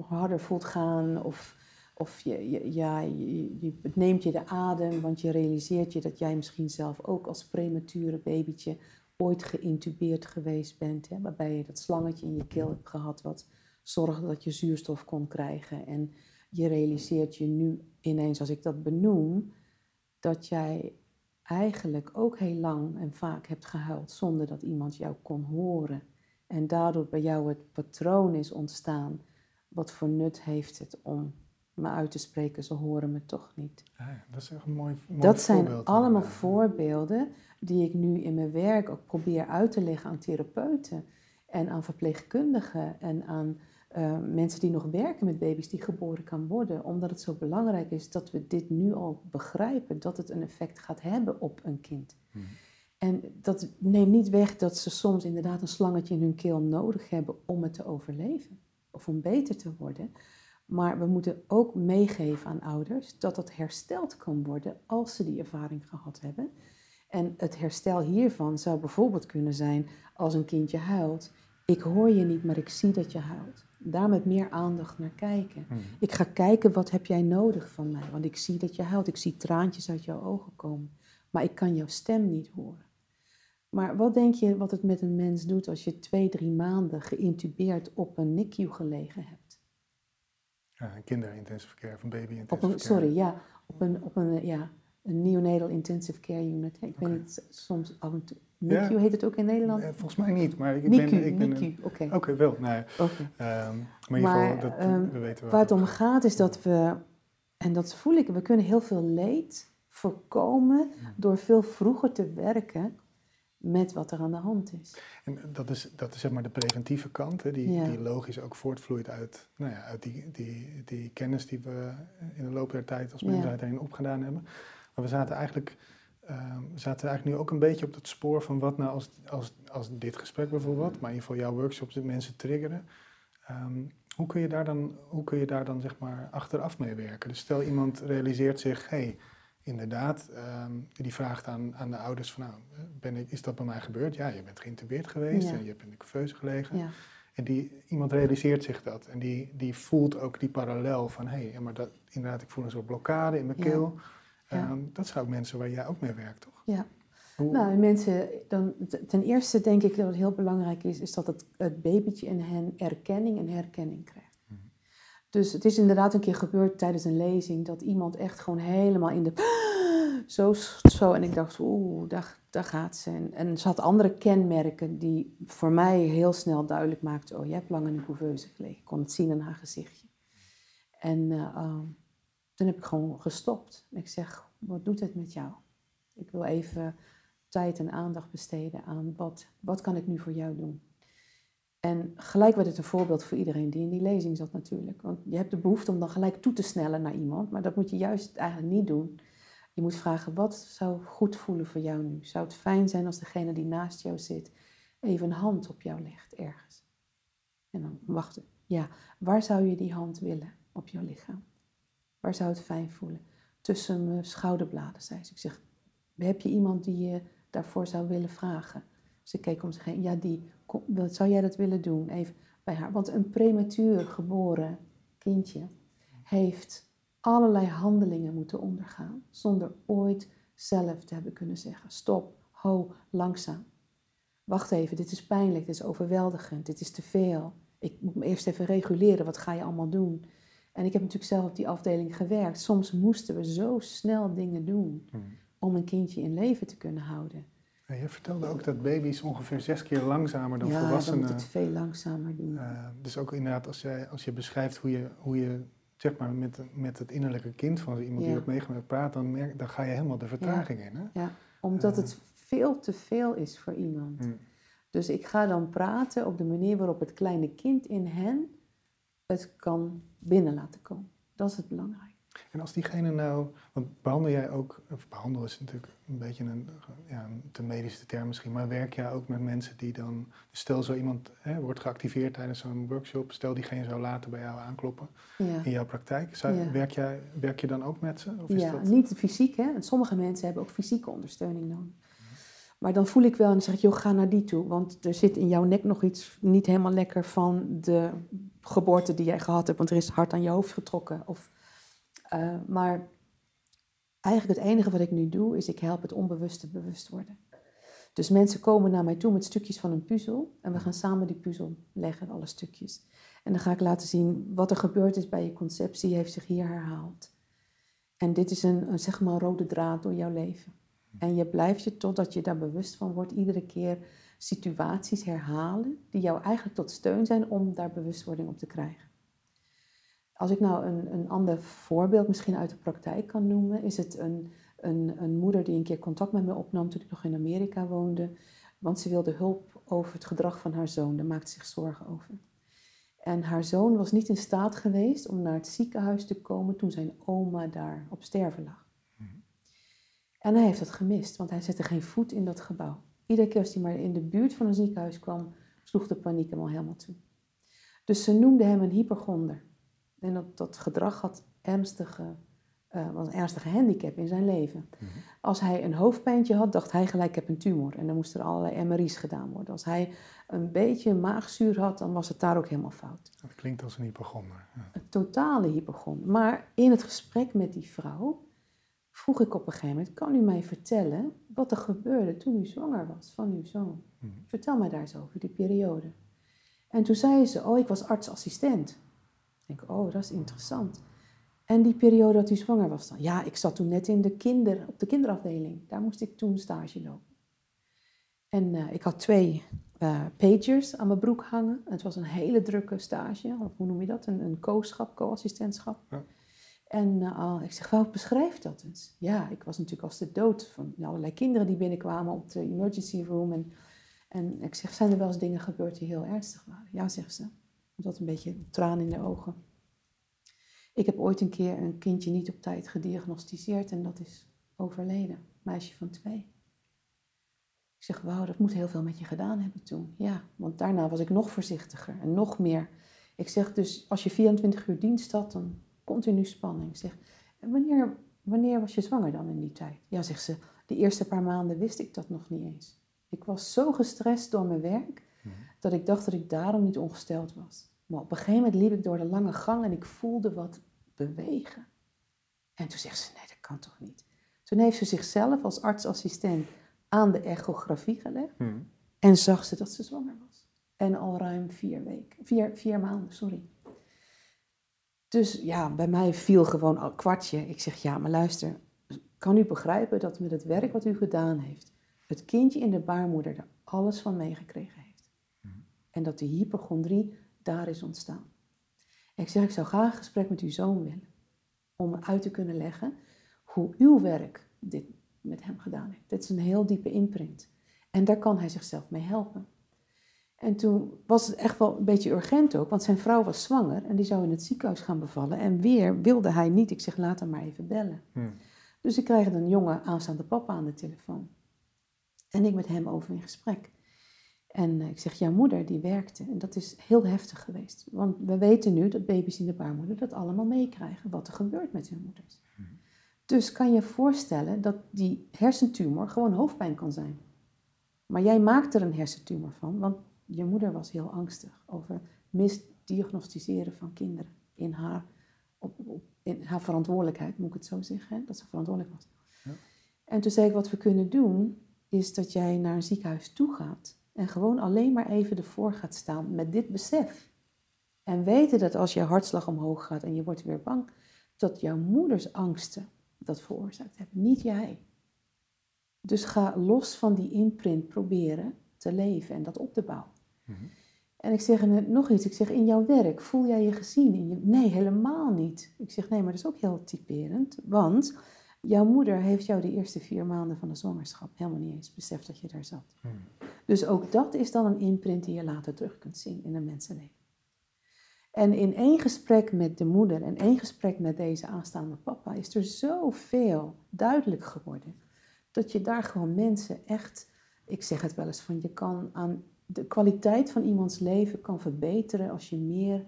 harder voelt gaan of of je, je, ja, je, neemt je de adem, want je realiseert je dat jij misschien zelf ook als premature babytje ooit geïntubeerd geweest bent. Hè, waarbij je dat slangetje in je keel hebt gehad wat zorgde dat je zuurstof kon krijgen. En je realiseert je nu ineens, als ik dat benoem, dat jij eigenlijk ook heel lang en vaak hebt gehuild zonder dat iemand jou kon horen. En daardoor bij jou het patroon is ontstaan. Wat voor nut heeft het om me uit te spreken, ze horen me toch niet. Ah dat is echt een mooi, mooi Dat zijn allemaal voorbeelden die ik nu in mijn werk ook probeer uit te leggen aan therapeuten en aan verpleegkundigen en aan uh, mensen die nog werken met baby's die geboren kan worden, omdat het zo belangrijk is dat we dit nu al begrijpen, dat het een effect gaat hebben op een kind. Hmm. En dat neemt niet weg dat ze soms inderdaad een slangetje in hun keel nodig hebben om het te overleven of om beter te worden. Maar we moeten ook meegeven aan ouders dat dat hersteld kan worden als ze die ervaring gehad hebben. En het herstel hiervan zou bijvoorbeeld kunnen zijn als een kindje huilt. Ik hoor je niet, maar ik zie dat je huilt. Daar met meer aandacht naar kijken. Hmm. Ik ga kijken, wat heb jij nodig van mij? Want ik zie dat je huilt. Ik zie traantjes uit jouw ogen komen. Maar ik kan jouw stem niet horen. Maar wat denk je wat het met een mens doet als je twee, drie maanden geïntubeerd op een NICU gelegen hebt? Kinderintensive care een baby intensive Op een, care. sorry, ja, op een, op een, ja, een neonatal intensive care unit. Ik weet niet, soms af en toe. Ja. NICU heet het ook in Nederland? Eh, volgens mij niet, maar ik NICU, ben... Ik ben NICU, oké. Oké, wel. Nee, oké. ehm, maar in ieder Maar, geval, dat, ehm, we weten Waar het om gaat is dat we, en dat voel ik, we kunnen heel veel leed voorkomen door veel vroeger te werken met wat er aan de hand is. En dat is, dat is zeg maar de preventieve kant, hè, die, Ja. die logisch ook voortvloeit uit, nou ja, uit die, die, die kennis die we in de loop der tijd als Ja. mensheid daarin opgedaan hebben. Maar we zaten eigenlijk, ehm, zaten eigenlijk nu ook een beetje op het spoor van wat nou als, als, als dit gesprek bijvoorbeeld, maar in ieder geval jouw workshops de mensen triggeren. Ehm, hoe kun je daar dan, hoe kun je daar dan zeg maar achteraf mee werken? Dus stel iemand realiseert zich, hé, hey, inderdaad, ehm, die vraagt aan, aan de ouders van, nou, ben ik, is dat bij mij gebeurd? Ja, je bent geïntubeerd geweest Ja. en je hebt in de couveuse gelegen. Ja, En die, iemand realiseert zich dat en die, die voelt ook die parallel van, hé, hey, maar dat, inderdaad, ik voel een soort blokkade in mijn keel. Ehm, dat zijn ook mensen waar jij ook mee werkt, toch? ja. Hoe, Nou, en mensen, dan, ten eerste denk ik dat het heel belangrijk is, is dat het, het babytje in hen erkenning en herkenning krijgt. Dus het is inderdaad een keer gebeurd tijdens een lezing dat iemand echt gewoon helemaal in de. Zo, zo. En ik dacht, oeh, daar, daar gaat ze. En, en ze had andere kenmerken die voor mij heel snel duidelijk maakten: oh, je hebt lang in een couveuse gelegen. Ik kon het zien aan haar gezichtje. En eh, ehm, toen heb ik gewoon gestopt. Ik zeg, wat doet het met jou? Ik wil even tijd en aandacht besteden aan wat, wat kan ik nu voor jou doen? En gelijk werd het een voorbeeld voor iedereen die in die lezing zat natuurlijk. Want je hebt de behoefte om dan gelijk toe te snellen naar iemand, maar dat moet je juist eigenlijk niet doen. Je moet vragen, wat zou goed voelen voor jou nu? Zou het fijn zijn als degene die naast jou zit even een hand op jou legt ergens? En dan wachten. Ja, waar zou je die hand willen op jouw lichaam? Waar zou het fijn voelen? Tussen mijn schouderbladen, zei ze. Ik zeg, heb je iemand die je daarvoor zou willen vragen? Ze keek om zich heen. Ja, die. Zou jij dat willen doen? Even bij haar. Want een prematuur geboren kindje heeft allerlei handelingen moeten ondergaan. Zonder ooit zelf te hebben kunnen zeggen: stop, ho, langzaam. Wacht even, dit is pijnlijk, dit is overweldigend, dit is te veel. Ik moet me eerst even reguleren, wat ga je allemaal doen? En ik heb natuurlijk zelf op die afdeling gewerkt. Soms moesten we zo snel dingen doen Mhm. om een kindje in leven te kunnen houden. Ja, je vertelde ook dat baby's ongeveer zes keer langzamer dan ja, dan volwassenen. moet het veel langzamer doen. eh, dus ook inderdaad, als, jij, als je beschrijft hoe je, hoe je zeg maar, met, met het innerlijke kind van iemand die dat meegemaakt praat, dan, merk, dan ga je helemaal de vertraging in. Hè? Ja, omdat eh. het veel te veel is voor iemand. Mhm. Dus ik ga dan praten op de manier waarop het kleine kind in hen het kan binnen laten komen. Dat is het belangrijk. En als diegene nou, want behandel jij ook, of behandel is natuurlijk een beetje een, ja, een te medische term misschien, maar werk jij ook met mensen die dan, stel zo iemand hè, wordt geactiveerd tijdens zo'n workshop, stel diegene zou later bij jou aankloppen Ja, in jouw praktijk, zou, Ja. werk, jij, werk je dan ook met ze? Of is ja dat, niet fysiek hè. En sommige mensen hebben ook fysieke ondersteuning nodig. Maar dan voel ik wel en dan zeg ik, joh, ga naar die toe. Want er zit in jouw nek nog iets niet helemaal lekker van de geboorte die jij gehad hebt. Want er is hard aan je hoofd getrokken. Of, eh, maar eigenlijk het enige wat ik nu doe, is ik help het onbewuste bewust worden. Dus mensen komen naar mij toe met stukjes van een puzzel. En we gaan samen die puzzel leggen, alle stukjes. En dan ga ik laten zien wat er gebeurd is bij je conceptie, heeft zich hier herhaald. En dit is een, een zeg maar rode draad door jouw leven. En je blijft je totdat je daar bewust van wordt, iedere keer situaties herhalen die jou eigenlijk tot steun zijn om daar bewustwording op te krijgen. Als ik nou een, een ander voorbeeld misschien uit de praktijk kan noemen, is het een, een, een moeder die een keer contact met me opnam toen ik nog in Amerika woonde. Want ze wilde hulp over het gedrag van haar zoon, daar maakte zich zorgen over. En haar zoon was niet in staat geweest om naar het ziekenhuis te komen toen zijn oma daar op sterven lag. En hij heeft dat gemist, want hij zette geen voet in dat gebouw. Iedere keer als hij maar in de buurt van een ziekenhuis kwam, sloeg de paniek hem al helemaal toe. Dus ze noemde hem een hypergonder. En dat, dat gedrag had ernstige, eh, was een ernstige handicap in zijn leven. Mhm. Als hij een hoofdpijntje had, dacht hij gelijk, ik heb een tumor. En dan moesten er allerlei MRI's gedaan worden. Als hij een beetje maagzuur had, dan was het daar ook helemaal fout. Dat klinkt als een hypochonder. Ja. Een totale hypochonder. Maar in het gesprek met die vrouw vroeg ik op een gegeven moment, kan u mij vertellen wat er gebeurde toen u zwanger was van uw zoon? Mhm. Vertel mij daar eens over, die periode. En toen zei ze, oh, ik was artsassistent. Ik denk, oh, dat is interessant. En die periode dat u zwanger was dan? Ja, ik zat toen net in de kinder, op de kinderafdeling. Daar moest ik toen stage lopen. En eh, ik had twee uh, pagers aan mijn broek hangen. Het was een hele drukke stage, of hoe noem je dat? Een, een co-schap, co-assistentschap. Ja. En uh, ik zeg, wel, beschrijf dat eens. Ja, ik was natuurlijk als de dood van allerlei kinderen die binnenkwamen op de emergency room. En, en ik zeg, zijn er wel eens dingen gebeurd die heel ernstig waren? Ja, zegt ze. Dat een beetje traan in de ogen. Ik heb ooit een keer een kindje niet op tijd gediagnosticeerd en dat is overleden. Meisje van twee. Ik zeg, wauw, dat moet heel veel met je gedaan hebben toen. Ja, want daarna was ik nog voorzichtiger en nog meer. Ik zeg, dus als je 24 uur dienst had, dan continu spanning. Ik zeg, wanneer, wanneer was je zwanger dan in die tijd? Ja, zegt ze, de eerste paar maanden wist ik dat nog niet eens. Ik was zo gestrest door mijn werk. Dat ik dacht dat ik daarom niet ongesteld was. Maar op een gegeven moment liep ik door de lange gang en ik voelde wat bewegen. En toen zegt ze, nee, dat kan toch niet? Toen heeft ze zichzelf als artsassistent aan de echografie gelegd Mhm. en zag ze dat ze zwanger was. En al ruim vier weken, vier, vier maanden, sorry. Dus ja, bij mij viel gewoon al kwartje. Ik zeg, ja, maar luister, kan u begrijpen dat met het werk wat u gedaan heeft, het kindje in de baarmoeder er alles van meegekregen heeft? En dat die hypochondrie daar is ontstaan. Ik zeg, ik zou graag een gesprek met uw zoon willen. Om uit te kunnen leggen hoe uw werk dit met hem gedaan heeft. Dit is een heel diepe imprint. En daar kan hij zichzelf mee helpen. En toen was het echt wel een beetje urgent ook, want zijn vrouw was zwanger en die zou in het ziekenhuis gaan bevallen. En weer wilde hij niet. Ik zeg, laat hem maar even bellen. Mhm. Dus ik krijg een jonge aanstaande papa aan de telefoon. En ik met hem over in gesprek. En eh, ik zeg, jouw moeder die werkte. En dat is heel heftig geweest. Want we weten nu dat baby's in de baarmoeder dat allemaal meekrijgen. Wat er gebeurt met hun moeders. Dus kan je voorstellen dat die hersentumor gewoon hoofdpijn kan zijn. Maar jij maakt er een hersentumor van. Want je moeder was heel angstig over misdiagnosticeren van kinderen. In haar, op, op, in haar verantwoordelijkheid, moet ik het zo zeggen. Hè? Dat ze verantwoordelijk was. Ja. En toen zei ik, wat we kunnen doen, is dat jij naar een ziekenhuis toe gaat. En gewoon alleen maar even ervoor gaat staan met dit besef. En weten dat als je hartslag omhoog gaat en je wordt weer bang, dat jouw moeders angsten dat veroorzaakt hebben, niet jij. Dus ga los van die imprint proberen te leven en dat op te bouwen. Mhm. En ik zeg nog iets, ik zeg in jouw werk, voel jij je gezien? In je... Nee, helemaal niet. Ik zeg nee, maar dat is ook heel typerend, want jouw moeder heeft jou de eerste vier maanden van de zwangerschap helemaal niet eens beseft dat je daar zat. Mhm. Dus ook dat is dan een imprint die je later terug kunt zien in een mensenleven. En in één gesprek met de moeder en één gesprek met deze aanstaande papa is er zoveel duidelijk geworden. Dat je daar gewoon mensen echt, ik zeg het wel eens van, je kan aan de kwaliteit van iemands leven kan verbeteren als je meer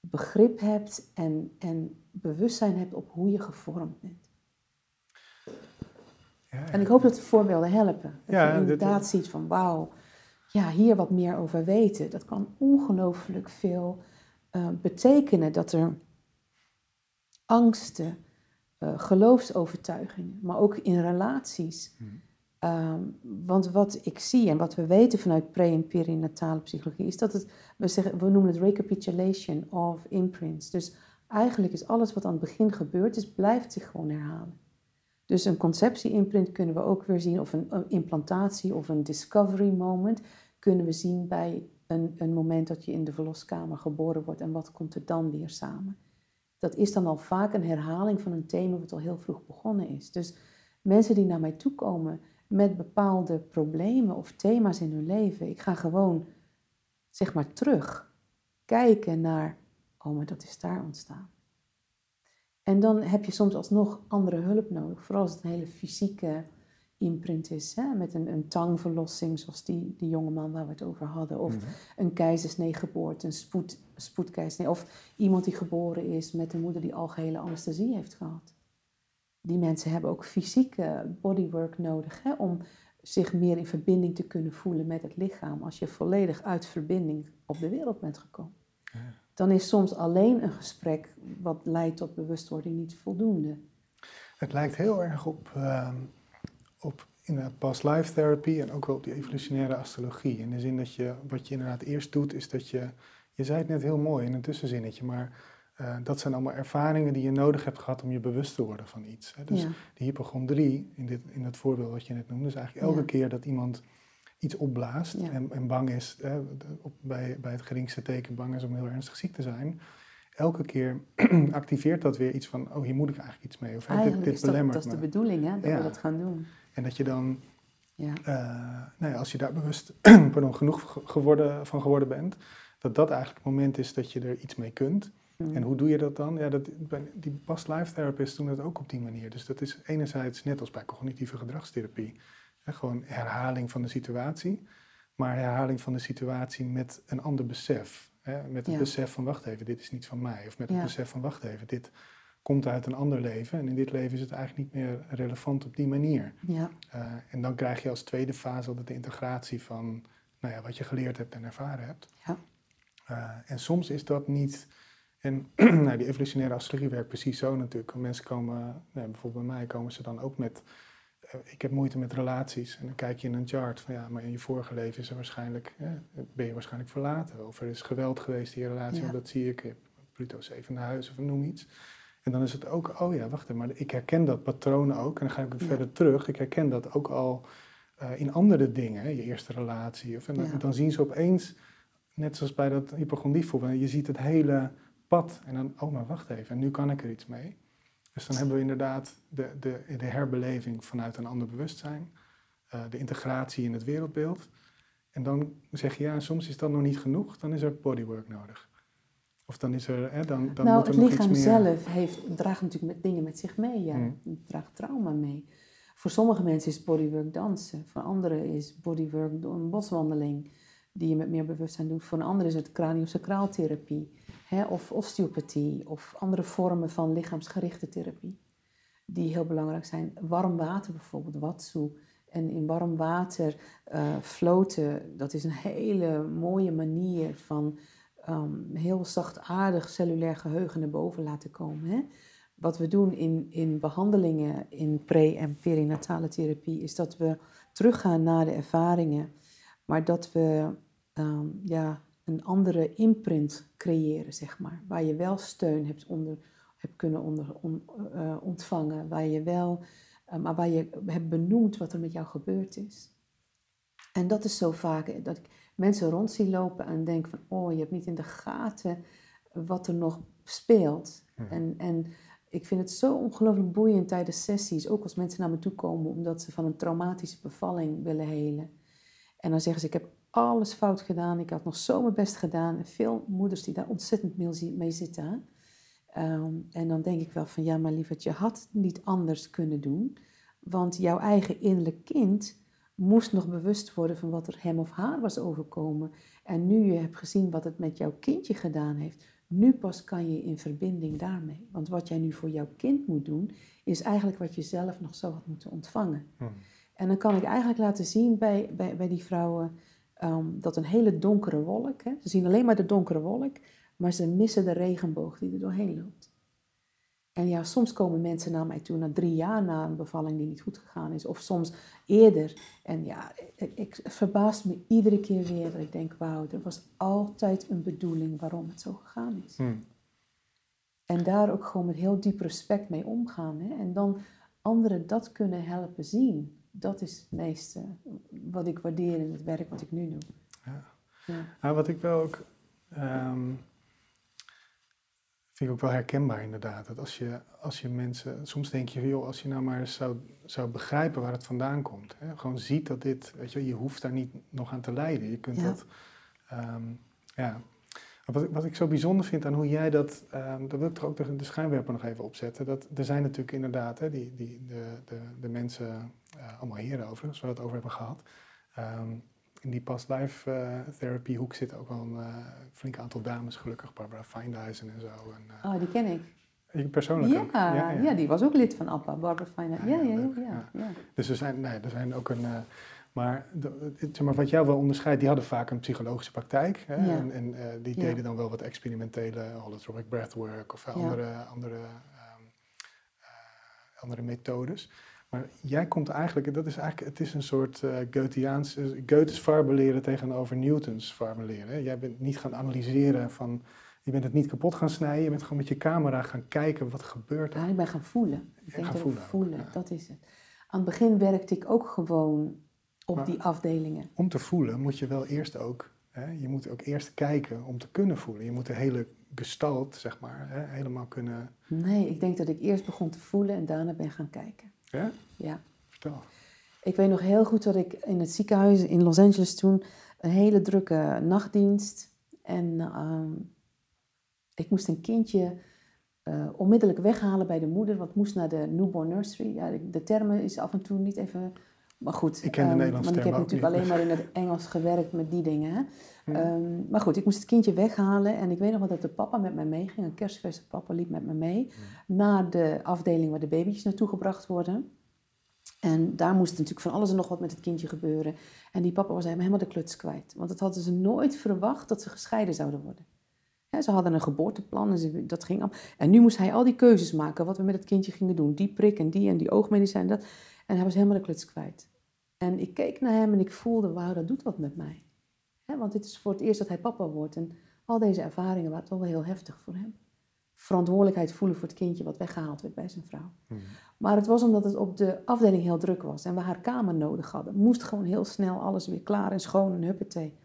begrip hebt en, en bewustzijn hebt op hoe je gevormd bent. Ja, En ik hoop dat de voorbeelden helpen. Dat Ja, je dit- inderdaad ziet van wauw, ja, hier wat meer over weten. Dat kan ongelooflijk veel eh, betekenen dat er angsten, eh, geloofsovertuigingen, maar ook in relaties. Mhm. Ehm, want wat ik zie en wat we weten vanuit pre- en perinatale psychologie is dat het, we, zeggen, we noemen het recapitulation of imprints. Dus eigenlijk is alles wat aan het begin gebeurd is, blijft zich gewoon herhalen. Dus een conceptie-imprint kunnen we ook weer zien, of een, implantatie of een discovery moment, kunnen we zien bij een, een moment dat je in de verloskamer geboren wordt en wat komt er dan weer samen. Dat is dan al vaak een herhaling van een thema wat al heel vroeg begonnen is. Dus mensen die naar mij toe komen met bepaalde problemen of thema's in hun leven, ik ga gewoon, zeg maar, terug kijken naar, oh, maar dat is daar ontstaan. En dan heb je soms alsnog andere hulp nodig, vooral als het een hele fysieke imprint is, hè? met een, een tangverlossing, zoals die, die jongeman waar we het over hadden, of Mhm. een keizersnee geboorte, een spoed, spoedkeizersnee, of iemand die geboren is met een moeder die algehele anesthesie heeft gehad. Die mensen hebben ook fysieke bodywork nodig hè, om zich meer in verbinding te kunnen voelen met het lichaam als je volledig uit verbinding op de wereld bent gekomen. Ja. Dan is soms alleen een gesprek wat leidt tot bewustwording niet voldoende. Het lijkt heel erg op, ehm, op inderdaad past life therapy en ook wel op die evolutionaire astrologie. In de zin dat je, wat je inderdaad eerst doet, is dat je, je zei het net heel mooi in een tussenzinnetje, maar uh, dat zijn allemaal ervaringen die je nodig hebt gehad om je bewust te worden van iets. Hè. Dus Ja. die hypochondrie, in, dit, in het voorbeeld wat je net noemde, is eigenlijk elke Ja. keer dat iemand iets opblaast Ja. en, en bang is, hè, op, bij, bij het geringste teken bang is om heel ernstig ziek te zijn. Elke keer activeert dat weer iets van, oh hier moet ik eigenlijk iets mee. Of dit, dit is dat, belemmert dat is de me. bedoeling, hè, dat Ja. we dat gaan doen. En dat je dan Ja. eh, nou ja, als je daar bewust pardon, genoeg ge- geworden, van geworden bent, dat dat eigenlijk het moment is dat je er iets mee kunt. Mm. En hoe doe je dat dan? Ja, dat, die past life therapists doen dat ook op die manier. Dus dat is enerzijds net als bij cognitieve gedragstherapie, hè, gewoon herhaling van de situatie, maar herhaling van de situatie met een ander besef. Hè, met het Ja. besef van wacht even, dit is niet van mij. Of met het Ja. besef van wacht even, dit komt uit een ander leven. En in dit leven is het eigenlijk niet meer relevant op die manier. Ja. Uh, en dan krijg je als tweede fase altijd de integratie van nou ja, wat je geleerd hebt en ervaren hebt. Ja. Uh, en soms is dat niet. En nou, die evolutionaire astrologie werkt precies zo natuurlijk. Mensen komen, nou, bijvoorbeeld bij mij komen ze dan ook met. Ik heb moeite met relaties. En dan kijk je in een chart van ja, maar in je vorige leven is er waarschijnlijk, ben je waarschijnlijk verlaten. Of er is geweld geweest in je relatie, Ja. want dat zie ik. Pluto zevende huis of noem iets. En dan is het ook, oh ja, wacht even, maar ik herken dat patroon ook. En dan ga ik Ja. verder terug. Ik herken dat ook al uh, in andere dingen, je eerste relatie. Of, en dan, zien ze opeens, net zoals bij dat hypochondrie voorbeeld, je ziet het hele pad. En dan, oh maar wacht even, en nu kan ik er iets mee. Dus dan hebben we inderdaad de, de, de herbeleving vanuit een ander bewustzijn. Uh, de integratie in het wereldbeeld. En dan zeg je, ja, soms is dat nog niet genoeg. Dan is er bodywork nodig. Of dan is er, hè, dan, dan nou, moet er het nog lichaam iets meer... zelf heeft, draagt natuurlijk met dingen met zich mee. Ja. Mm. Het draagt trauma mee. Voor sommige mensen is bodywork dansen. Voor anderen is bodywork door een boswandeling die je met meer bewustzijn doet. Voor een ander is het craniosacraaltherapie hè, of osteopathie of andere vormen van lichaamsgerichte therapie. Die heel belangrijk zijn. Warm water bijvoorbeeld, watsu. En in warm water uh, floten, dat is een hele mooie manier van um, heel zachtaardig cellulair geheugen naar boven laten komen. Hè? Wat we doen in, in behandelingen in pre- en perinatale therapie is dat we teruggaan naar de ervaringen, maar dat we um, ja, een andere imprint creëren, zeg maar. Waar je wel steun hebt, onder, hebt kunnen onder, on, uh, ontvangen, waar je wel, uh, maar waar je hebt benoemd wat er met jou gebeurd is. En dat is zo vaak dat ik mensen rond zie lopen en denk van, oh, je hebt niet in de gaten wat er nog speelt. En, en ik vind het zo ongelooflijk boeiend tijdens sessies, ook als mensen naar me toe komen omdat ze van een traumatische bevalling willen helen. En dan zeggen ze, ik heb alles fout gedaan, ik had nog zo mijn best gedaan. En veel moeders die daar ontzettend mee zitten. Um, en dan denk ik wel van, ja, maar lieverd, je had het niet anders kunnen doen. Want jouw eigen innerlijk kind moest nog bewust worden van wat er hem of haar was overkomen. En nu je hebt gezien wat het met jouw kindje gedaan heeft, nu pas kan je in verbinding daarmee. Want wat jij nu voor jouw kind moet doen, is eigenlijk wat je zelf nog zo had moeten ontvangen. Hmm. En dan kan ik eigenlijk laten zien bij, bij, bij die vrouwen um, dat een hele donkere wolk, hè, ze zien alleen maar de donkere wolk, maar ze missen de regenboog die er doorheen loopt. En ja, soms komen mensen naar mij toe na drie jaar na een bevalling die niet goed gegaan is. Of soms eerder. En ja, ik, ik verbaast me iedere keer weer dat ik denk, wauw, er was altijd een bedoeling waarom het zo gegaan is. Hmm. En daar ook gewoon met heel diep respect mee omgaan. Hè? En dan anderen dat kunnen helpen zien. Dat is het meeste wat ik waardeer in het werk wat ik nu doe. Ja. Ja. Nou, wat ik wel ook... Um, vind ik ook wel herkenbaar inderdaad. Dat als je, als je mensen... Soms denk je, joh, als je nou maar eens zou, zou begrijpen waar het vandaan komt. Hè? Gewoon ziet dat dit... Weet je, je hoeft daar niet nog aan te lijden. Je kunt Ja. dat... Um, ja. Wat, wat ik zo bijzonder vind aan hoe jij dat... Um, daar wil ik toch ook de, de schijnwerper nog even opzetten. Dat, er zijn natuurlijk inderdaad hè, die, die, de, de, de mensen... Uh, allemaal heren overigens, waar we het over hebben gehad... Um, in die past life uh, therapie hoek zitten ook wel een uh, flink aantal dames, gelukkig. Barbara Feindeisen en zo. En, oh, die ken ik. Ik persoonlijk ja. Ja, ja. ja, die was ook lid van APPA, Barbara Feindeisen. Ja, ja, ja, ja, ja, Dus er zijn, nee, er zijn ook een... Maar, de, zeg maar wat jou wel onderscheidt, die hadden vaak een psychologische praktijk. Hè? Ja. En, en die deden dan wel wat experimentele holotropic breathwork of andere, andere andere methodes. Maar jij komt eigenlijk, dat is eigenlijk, het is een soort uh, Goetheaans, Goethes farbeleren tegenover Newtons farbeleren. Jij bent niet gaan analyseren van, je bent het niet kapot gaan snijden, je bent gewoon met je camera gaan kijken wat gebeurt er. Ja, ik ben gaan voelen. Ik denk gaan voelen, voelen dat is het. Aan het begin werkte ik ook gewoon op die afdelingen. Om te voelen moet je wel eerst ook, hè, je moet ook eerst kijken om te kunnen voelen. Je moet de hele gestalt, zeg maar, hè, helemaal kunnen... Nee, ik denk dat ik eerst begon te voelen en daarna ben gaan kijken. Ja? Ja. Vertel. Ik weet nog heel goed dat ik in het ziekenhuis in Los Angeles toen een hele drukke nachtdienst. En ehm, ik moest een kindje uh, onmiddellijk weghalen bij de moeder, want moest naar de newborn nursery. Ja, de termen is af en toe niet even maar goed, ik ken de um, Nederlandse Want ik heb natuurlijk alleen maar in het Engels gewerkt met die dingen. Hè? Um, maar goed, ik moest het kindje weghalen. En ik weet nog wel dat de papa met mij meeging. Een kerstverse papa liep met me mee. Naar de afdeling waar de baby's naartoe gebracht worden. En daar moest natuurlijk van alles en nog wat met het kindje gebeuren. En die papa was helemaal de kluts kwijt. Want dat hadden ze nooit verwacht dat ze gescheiden zouden worden. ze hadden een geboorteplan en ze, dat ging al. En nu moest hij al die keuzes maken wat we met het kindje gingen doen. Die prik en die en die oogmedicijn. Dat. En hij was helemaal de kluts kwijt. En ik keek naar hem en ik voelde, wauw, dat doet wat met mij. want dit is voor het eerst dat hij papa wordt. En al deze ervaringen waren toch wel heel heftig voor hem. Verantwoordelijkheid voelen voor het kindje wat weggehaald werd bij zijn vrouw. Hmm. Maar het was omdat het op de afdeling heel druk was en we haar kamer nodig hadden. Moest gewoon heel snel alles weer klaar en schoon en huppatee.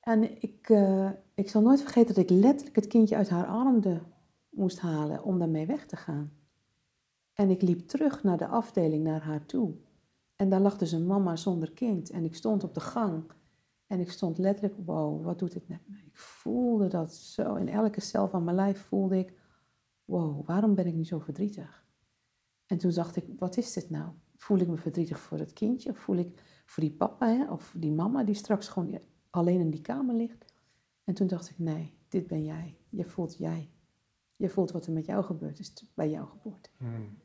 En ik, uh, ik zal nooit vergeten dat ik letterlijk het kindje uit haar armen moest halen om daarmee weg te gaan. En ik liep terug naar de afdeling, naar haar toe. En daar lag dus een mama zonder kind. En ik stond op de gang. En ik stond letterlijk, wow, wat doet dit met me? Ik voelde dat zo. In elke cel van mijn lijf voelde ik, wow, waarom ben ik nu zo verdrietig? En toen dacht ik, wat is dit nou? Voel ik me verdrietig voor het kindje? Of voel ik voor die papa hè? of die mama die straks gewoon alleen in die kamer ligt? En toen dacht ik, nee, dit ben jij. Je voelt jij. Je voelt wat er met jou gebeurd is bij jouw geboorte. Hmm.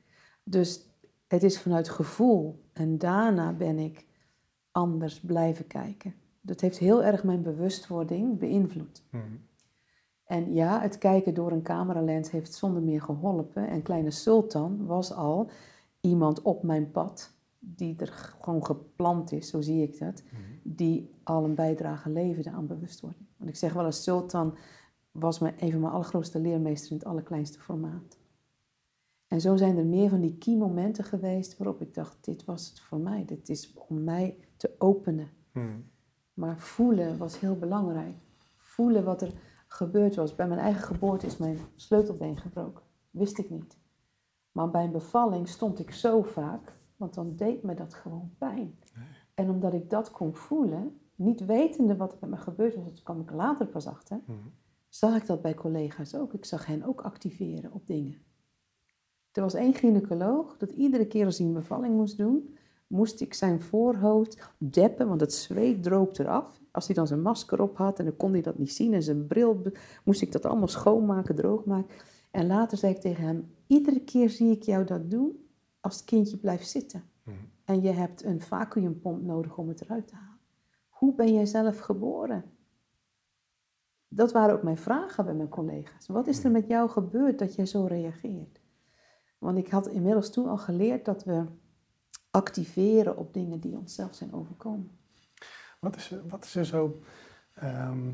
Dus het is vanuit gevoel. En daarna ben ik anders blijven kijken. Dat heeft heel erg mijn bewustwording beïnvloed. Mhm. En ja, het kijken door een cameralens heeft zonder meer geholpen. En Kleine Sultan was al iemand op mijn pad, die er gewoon geplant is, zo zie ik dat, mhm. die al een bijdrage leverde aan bewustwording. Want ik zeg wel eens, Sultan was mijn, een van mijn allergrootste leermeester in het allerkleinste formaat. En zo zijn er meer van die key momenten geweest waarop ik dacht, dit was het voor mij. Dit is om mij te openen. Hmm. Maar voelen was heel belangrijk. Voelen wat er gebeurd was. Bij mijn eigen geboorte is mijn sleutelbeen gebroken. Wist ik niet. Maar bij een bevalling stond ik zo vaak, want dan deed me dat gewoon pijn. En omdat ik dat kon voelen, niet wetende wat er met me gebeurd was, dat kwam ik later pas achter, hmm. zag ik dat bij collega's ook. Ik zag hen ook activeren op dingen. Er was één gynaecoloog dat iedere keer als hij een bevalling moest doen, moest ik zijn voorhoofd deppen, want het zweet droop eraf. Als hij dan zijn masker op had en dan kon hij dat niet zien en zijn bril, moest ik dat allemaal schoonmaken, droogmaken. En later zei ik tegen hem, iedere keer zie ik jou dat doen als het kindje blijft zitten. Mhm. En je hebt een vacuümpomp nodig om het eruit te halen. Hoe ben jij zelf geboren? Dat waren ook mijn vragen bij mijn collega's. Wat is er mhm. met jou gebeurd dat jij zo reageert? Want ik had inmiddels toen al geleerd dat we activeren op dingen die onszelf zijn overkomen. Wat is, wat is er zo. Ehm,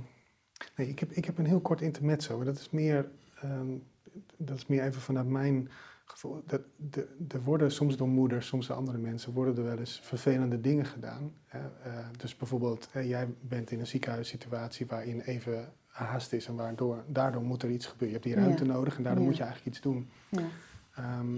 nee, ik heb, ik heb een heel kort intermezzo, maar dat is meer, um, dat is meer even vanuit mijn gevoel. Dat, de, er worden soms door moeders, soms door andere mensen, worden er wel eens vervelende dingen gedaan. Hè? Uh, dus bijvoorbeeld, jij bent in een ziekenhuissituatie waarin even haast is en waardoor, daardoor moet er iets gebeuren. Je hebt die ruimte nodig en daardoor moet je eigenlijk iets doen. Ja. Um,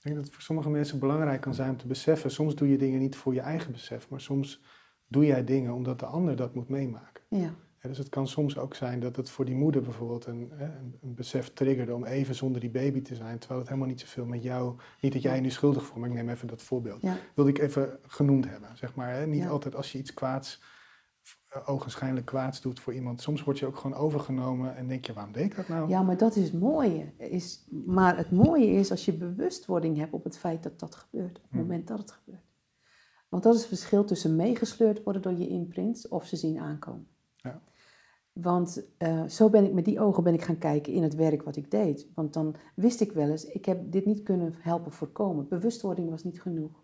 ik denk dat het voor sommige mensen belangrijk kan zijn om te beseffen, soms doe je dingen niet voor je eigen besef, maar soms doe jij dingen omdat de ander dat moet meemaken. Ja. dus het kan soms ook zijn dat het voor die moeder bijvoorbeeld een, een, besef triggerde om even zonder die baby te zijn, terwijl het helemaal niet zoveel met jou, niet dat jij je nu schuldig voelt, maar ik neem even dat voorbeeld. Ja. Wilde ik even genoemd hebben, zeg maar. Hè? Niet altijd als je iets kwaads ogenschijnlijk kwaads doet voor iemand. Soms word je ook gewoon overgenomen en denk je, waarom deed ik dat nou? Ja, maar dat is het mooie. Is, maar het mooie is als je bewustwording hebt op het feit dat dat gebeurt. Op het hm. moment dat het gebeurt. Want dat is het verschil tussen meegesleurd worden door je imprints of ze zien aankomen. Ja. Want uh, zo ben ik met die ogen ben ik gaan kijken in het werk wat ik deed. Want dan wist ik wel eens, ik heb dit niet kunnen helpen voorkomen. Bewustwording was niet genoeg.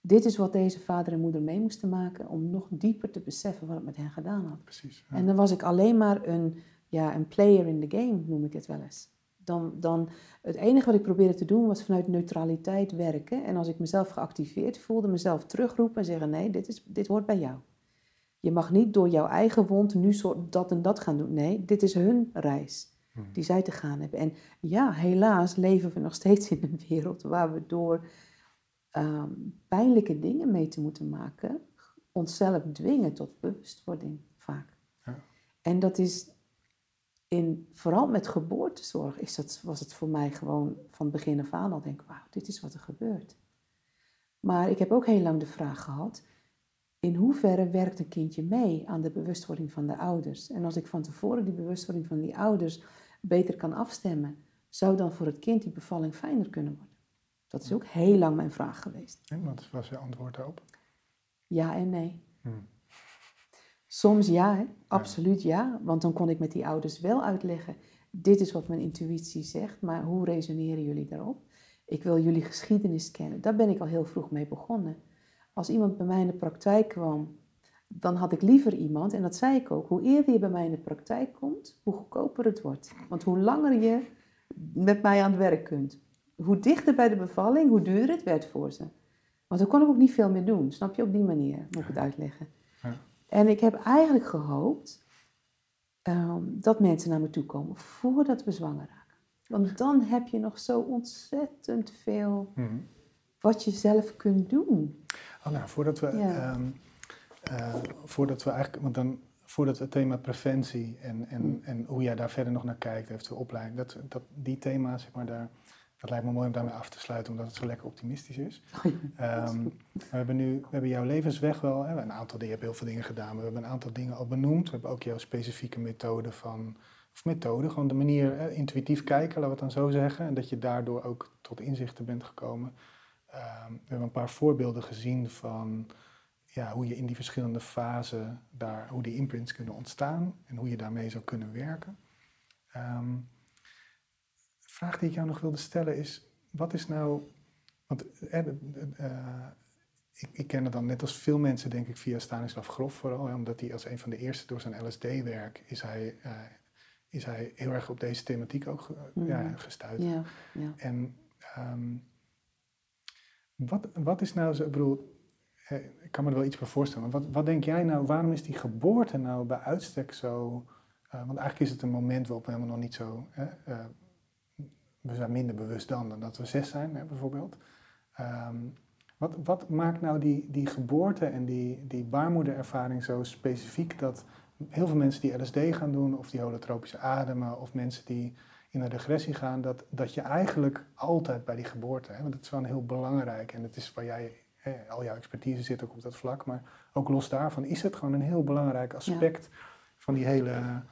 Dit is wat deze vader en moeder mee moesten maken om nog dieper te beseffen wat het met hen gedaan had. Precies. En dan was ik alleen maar een, ja, een player in the game, noem ik het wel eens. Dan, dan, het enige wat ik probeerde te doen was vanuit neutraliteit werken. En als ik mezelf geactiveerd voelde, mezelf terugroepen en zeggen: nee, dit, is, dit hoort bij jou. Je mag niet door jouw eigen wond nu soort dat en dat gaan doen. Nee, dit is hun reis hmm. die zij te gaan hebben. En ja, helaas leven we nog steeds in een wereld waar we door Ehm, pijnlijke dingen mee te moeten maken, onszelf dwingen tot bewustwording vaak. Ja. En dat is in, vooral met geboortezorg is dat, was het voor mij gewoon van begin af aan al denk wauw, dit is wat er gebeurt. Maar ik heb ook heel lang de vraag gehad, in hoeverre werkt een kindje mee aan de bewustwording van de ouders? En als ik van tevoren die bewustwording van die ouders beter kan afstemmen, zou dan voor het kind die bevalling fijner kunnen worden? Dat is ook heel lang mijn vraag geweest. En wat was je antwoord daarop? Ja en nee. Hmm. Soms ja, hè? absoluut ja. Want dan kon ik met die ouders wel uitleggen: dit is wat mijn intuïtie zegt, maar hoe resoneren jullie daarop? Ik wil jullie geschiedenis kennen. Daar ben ik al heel vroeg mee begonnen. Als iemand bij mij in de praktijk kwam, dan had ik liever iemand, en dat zei ik ook, hoe eerder je bij mij in de praktijk komt, hoe goedkoper het wordt. Want hoe langer je met mij aan het werk kunt, hoe dichter bij de bevalling, hoe duurder het werd voor ze. Want dan kon ik ook niet veel meer doen, snap je? Op die manier moet ik het uitleggen. Ja. En ik heb eigenlijk gehoopt ehm, dat mensen naar me toe komen voordat we zwanger raken. Want dan heb je nog zo ontzettend veel mhm. wat je zelf kunt doen. Oh, nou, voordat we, ehm, eh, voordat we eigenlijk, want dan, voordat we het thema preventie en, en, mm. en hoe jij daar verder nog naar kijkt, eventueel opleiding, dat, dat, die thema's, zeg maar, daar, dat lijkt me mooi om daarmee af te sluiten, omdat het zo lekker optimistisch is. Um, we hebben nu we hebben jouw levensweg wel, hè, een aantal dingen, je hebt heel veel dingen gedaan, we hebben een aantal dingen al benoemd. We hebben ook jouw specifieke methode van, of methode, gewoon de manier hè, intuïtief kijken, laten we het dan zo zeggen. En dat je daardoor ook tot inzichten bent gekomen. Um, we hebben een paar voorbeelden gezien van ja, hoe je in die verschillende fasen, daar, hoe die imprints kunnen ontstaan en hoe je daarmee zou kunnen werken. Um, vraag die ik jou nog wilde stellen is, wat is nou, want eh, uh, ik, ik, ken het dan net als veel mensen denk ik via Stanislav Grof vooral, omdat hij als een van de eerste door zijn LSD-werk is hij, uh, is hij heel erg op deze thematiek ook mm. ja, gestuurd. Ja, ja. En um, wat, wat is nou zo, ik bedoel, ik kan me er wel iets bij voorstellen, maar wat, wat denk jij nou, waarom is die geboorte nou bij uitstek zo, want eigenlijk is het een moment waarop we helemaal nog niet zo we zijn minder bewust dan, dan dat we zes zijn, hè, bijvoorbeeld. Ehm, wat, wat, maakt nou die, die geboorte en die, die baarmoederervaring zo specifiek dat heel veel mensen die LSD gaan doen, of die holotropische ademen, of mensen die in een regressie gaan, dat, dat je eigenlijk altijd bij die geboorte, hè, want dat is wel heel belangrijk en het is waar jij, hè, al jouw expertise zit ook op dat vlak, maar ook los daarvan is het gewoon een heel belangrijk aspect van die hele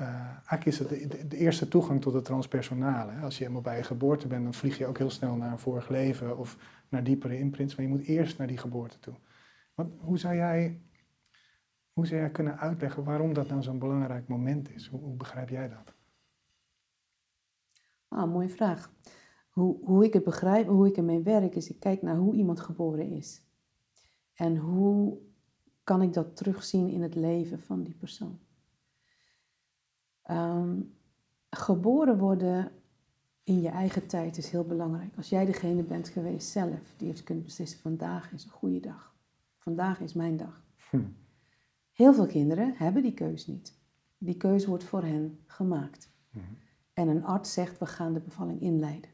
uh, eigenlijk is het de, eerste toegang tot het transpersonale. Als je helemaal bij je geboorte bent, dan vlieg je ook heel snel naar een vorig leven of naar diepere imprints. Maar je moet eerst naar die geboorte toe. Hoe, zou jij, hoe zou kunnen uitleggen waarom dat nou zo'n belangrijk moment is? Hoe, hoe, begrijp jij dat? Ah, mooie vraag. Hoe, hoe ik het begrijp, hoe ik ermee werk, is ik kijk naar hoe iemand geboren is. En hoe kan ik dat terugzien in het leven van die persoon. Ehm, geboren worden in je eigen tijd is heel belangrijk. Als jij degene bent geweest zelf die heeft kunnen beslissen: vandaag is een goede dag. Vandaag is mijn dag. Hm. Heel veel kinderen hebben die keus niet. Die keus wordt voor hen gemaakt. Hm. En een arts zegt: we gaan de bevalling inleiden.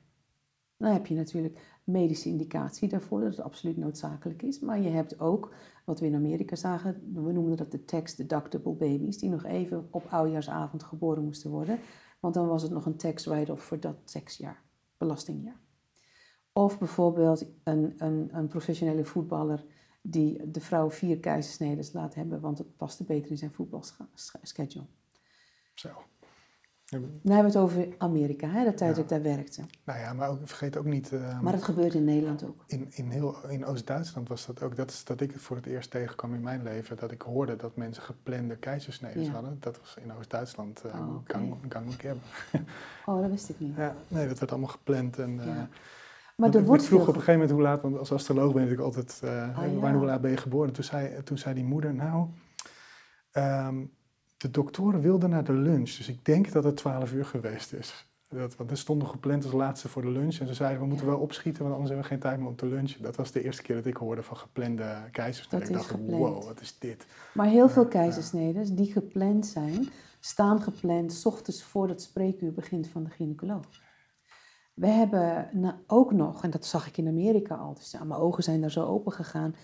Dan heb je natuurlijk medische indicatie daarvoor dat het absoluut noodzakelijk is. Maar je hebt ook, wat we in Amerika zagen, we noemden dat de tax deductible babies, die nog even op oudjaarsavond geboren moesten worden. Want dan was het nog een tax write-off voor dat taxjaar, belastingjaar. Of bijvoorbeeld een, een, een professionele voetballer die de vrouw vier keizersneden laat hebben, want het paste beter in zijn voetbalschedule. Zo. Dan hebben we het over Amerika, hè, de tijd dat ik daar werkte. Nou ja, maar ook, vergeet ook niet... ehm, Maar dat gebeurt in Nederland ook. in, in, heel, in Oost-Duitsland was dat ook, dat is dat ik het voor het eerst tegenkwam in mijn leven, dat ik hoorde dat mensen geplande keizersneden Ja. hadden. Dat was in Oost-Duitsland uh, Oh, gang, gang gäbe. Oh, dat wist ik niet. Ja, nee, dat werd allemaal gepland. En, eh, Ja. Maar ik- er ik vroeg op een gegeven moment hoe laat, want als astroloog ben ik altijd, eh Ah, wanneer ja. hoe laat ben je geboren? Toen zei, toen zei die moeder, nou, ehm, de doktoren wilden naar de lunch, dus ik denk dat het 12 uur geweest is. Dat, want er stond nog gepland als laatste voor de lunch. En ze zeiden, we moeten Ja. wel opschieten, want anders hebben we geen tijd meer om te lunchen. Dat was de eerste keer dat ik hoorde van geplande keizersneden. Dat Ik is dacht, gepland. wow, wat is dit? Maar heel veel keizersneden die gepland zijn, staan gepland 's ochtends voor het spreekuur begint van de gynaecoloog. We hebben ook nog, en dat zag ik in Amerika al, dus ja, mijn ogen zijn daar zo open gegaan,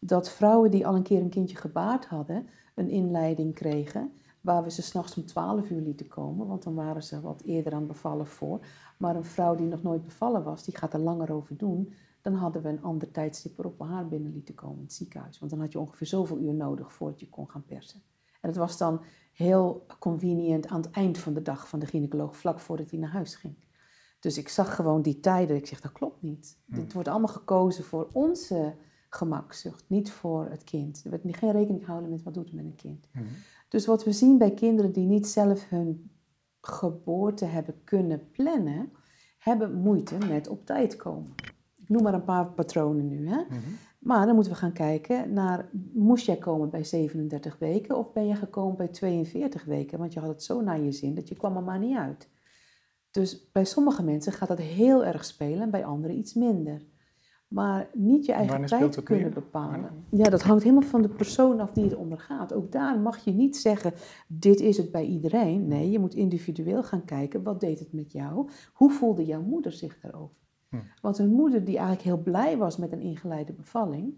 dat vrouwen die al een keer een kindje gebaard hadden, een inleiding kregen, waar we ze s'nachts om 12 uur lieten komen, want dan waren ze wat eerder aan bevallen voor. Maar een vrouw die nog nooit bevallen was, die gaat er langer over doen, dan hadden we een ander tijdstip waarop we haar binnen lieten komen in het ziekenhuis. Want dan had je ongeveer zoveel uur nodig voordat je kon gaan persen. En het was dan heel convenient aan het eind van de dag van de gynaecoloog, vlak voordat hij naar huis ging. Dus ik zag gewoon die tijden. Ik zeg, dat klopt niet. Hmm. Dit wordt allemaal gekozen voor onze gemakzucht, niet voor het kind. Er werd niet- geen rekening gehouden met wat doet het met een kind. Mhm. Dus wat we zien bij kinderen die niet zelf hun geboorte hebben kunnen plannen, hebben moeite met op tijd komen. Ik noem maar een paar patronen nu. Hè? Mhm. Maar dan moeten we gaan kijken naar, moest jij komen bij 37 weken of ben je gekomen bij 42 weken? Want je had het zo naar je zin dat je kwam er maar niet uit. Dus bij sommige mensen gaat dat heel erg spelen en bij anderen iets minder. Maar niet je eigen tijd kunnen meer? bepalen. Ja, dat hangt helemaal van de persoon af die het ondergaat. Ook daar mag je niet zeggen, dit is het bij iedereen. Nee, je moet individueel gaan kijken, wat deed het met jou? Hoe voelde jouw moeder zich daarover? Hm. Want een moeder die eigenlijk heel blij was met een ingeleide bevalling,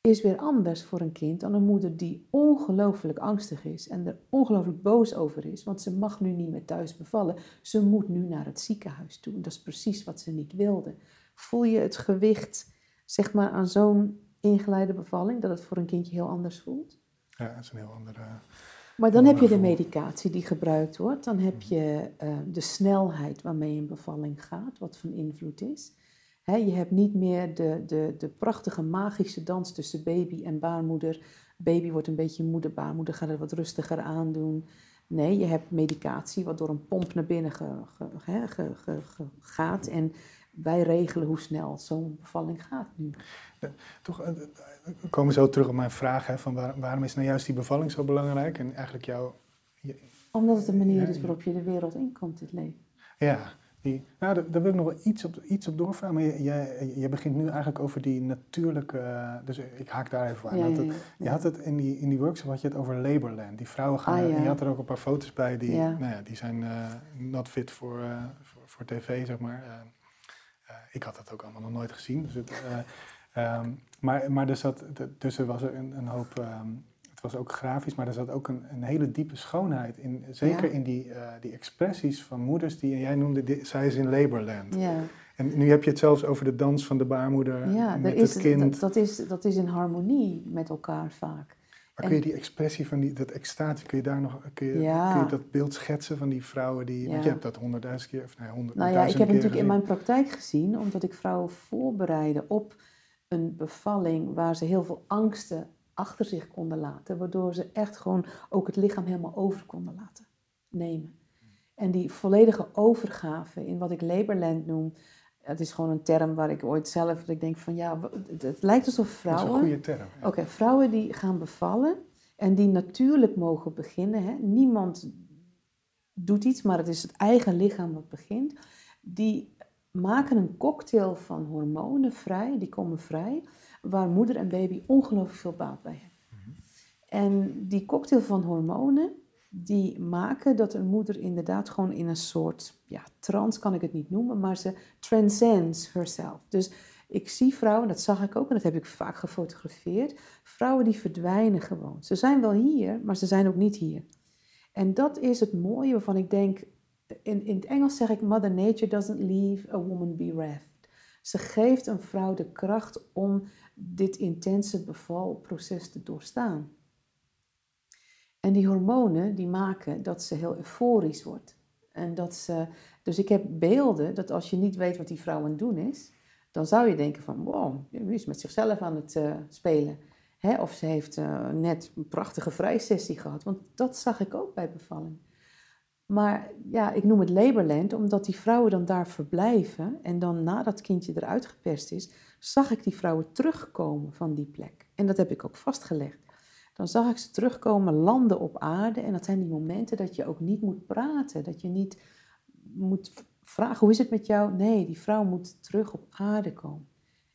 is weer anders voor een kind dan een moeder die ongelooflijk angstig is en er ongelooflijk boos over is, want ze mag nu niet meer thuis bevallen. Ze moet nu naar het ziekenhuis toe. Dat is precies wat ze niet wilde. Voel je het gewicht, zeg maar, aan zo'n ingeleide bevalling, dat het voor een kindje heel anders voelt? Ja, dat is een heel andere... Maar dan heb je de medicatie die gebruikt wordt. Dan heb je eh, de snelheid waarmee een bevalling gaat, wat van invloed is. Je hebt niet meer de, de, de prachtige magische dans tussen baby en baarmoeder. Baby wordt een beetje moeder, baarmoeder gaat er wat rustiger aan doen. Nee, je hebt medicatie wat door een pomp naar binnen ge, ge- ge- gaat. En wij regelen hoe snel zo'n bevalling gaat nu. Toch, eh, we komen zo terug op mijn vraag, hè, van waar- waarom is nou juist die bevalling zo belangrijk? En eigenlijk jouw... je- Omdat het de manier Ja, is waarop je de wereld inkomt, het leven. Ja, die, nou, daar, daar wil ik nog wel iets op, iets op doorvragen. Maar je, jij- je begint nu eigenlijk over die natuurlijke... eh, Dus ik haak daar even aan. Ja, ja, Je had het in die, in die workshop had je het over Laborland. Die vrouwen gaan, Ah, je had er ook een paar foto's bij die, nou ja, die zijn eh, not fit voor, eh, voor, tv, zeg maar. Eh, eh, ik had dat ook allemaal nog nooit gezien. Dus, het, ehm, maar, maar er zat, de- dus er was een, een hoop, ehm, het was ook grafisch, maar er zat ook een, een hele diepe schoonheid in. Zeker Ja. in die, eh, die expressies van moeders die, jij noemde, die, zij is in Laborland. Ja. En nu heb je het zelfs over de dans van de baarmoeder Ja, met is, het kind. Dat, dat, is, dat is in harmonie met elkaar vaak. Maar kun je die expressie van die, dat extatie, kun je daar nog, kun je, Ja. kun je dat beeld schetsen van die vrouwen die, want je hebt dat honderdduizend keer, of nee, honderd, Nou ja, ik heb het natuurlijk in mijn praktijk gezien, omdat ik vrouwen voorbereidde op een bevalling waar ze heel veel angsten achter zich konden laten, waardoor ze echt gewoon ook het lichaam helemaal over konden laten nemen. En die volledige overgave in wat ik Laborland noem, het is gewoon een term waar ik ooit zelf, dat ik denk van ja, het, het lijkt alsof Dat is vrouwen... een goede term. ja. Oké, vrouwen die gaan bevallen en die natuurlijk mogen beginnen. Hè? Niemand doet iets, maar het is het eigen lichaam wat begint. Die maken een cocktail van hormonen vrij, die komen vrij, waar moeder en baby ongelooflijk veel baat bij hebben. En die cocktail van hormonen, die maken dat een moeder inderdaad gewoon in een soort, ja, trance kan ik het niet noemen, maar ze transcends herself. Dus ik zie vrouwen, dat zag ik ook en dat heb ik vaak gefotografeerd, vrouwen die verdwijnen gewoon. Ze zijn wel hier, maar ze zijn ook niet hier. En dat is het mooie waarvan ik denk, in, in het Engels zeg ik, Mother Nature doesn't leave a woman bereft. Ze geeft een vrouw de kracht om dit intense bevalproces te doorstaan. En die hormonen die maken dat ze heel euforisch wordt. En dat ze, dus ik heb beelden dat als je niet weet wat die vrouw aan het doen is, dan zou je denken van wow, die is met zichzelf aan het uh, spelen. Hè? Of ze heeft uh, net een prachtige vrijsessie gehad. Want dat zag ik ook bij bevalling. Maar ja, ik noem het Laborland, omdat die vrouwen dan daar verblijven. En dan nadat kindje eruit geperst is, zag ik die vrouwen terugkomen van die plek. En dat heb ik ook vastgelegd. Dan zag ik ze terugkomen, landen op aarde. En dat zijn die momenten dat je ook niet moet praten. Dat je niet moet vragen, hoe is het met jou? Nee, die vrouw moet terug op aarde komen.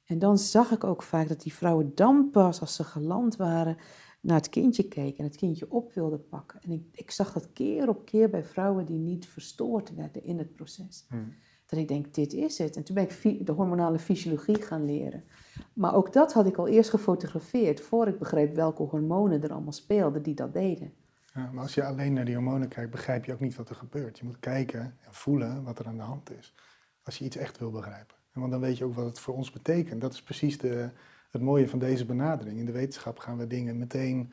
En dan zag ik ook vaak dat die vrouwen dan pas, als ze geland waren, naar het kindje keken en het kindje op wilden pakken. En ik, ik zag dat keer op keer bij vrouwen die niet verstoord werden in het proces. Hmm. Dat ik denk, dit is het. En toen ben ik de hormonale fysiologie gaan leren. Maar ook dat had ik al eerst gefotografeerd, voor ik begreep welke hormonen er allemaal speelden die dat deden. Ja, maar als je alleen naar die hormonen kijkt, begrijp je ook niet wat er gebeurt. Je moet kijken en voelen wat er aan de hand is. Als je iets echt wil begrijpen. En want dan weet je ook wat het voor ons betekent. Dat is precies de, het mooie van deze benadering. In de wetenschap gaan we dingen meteen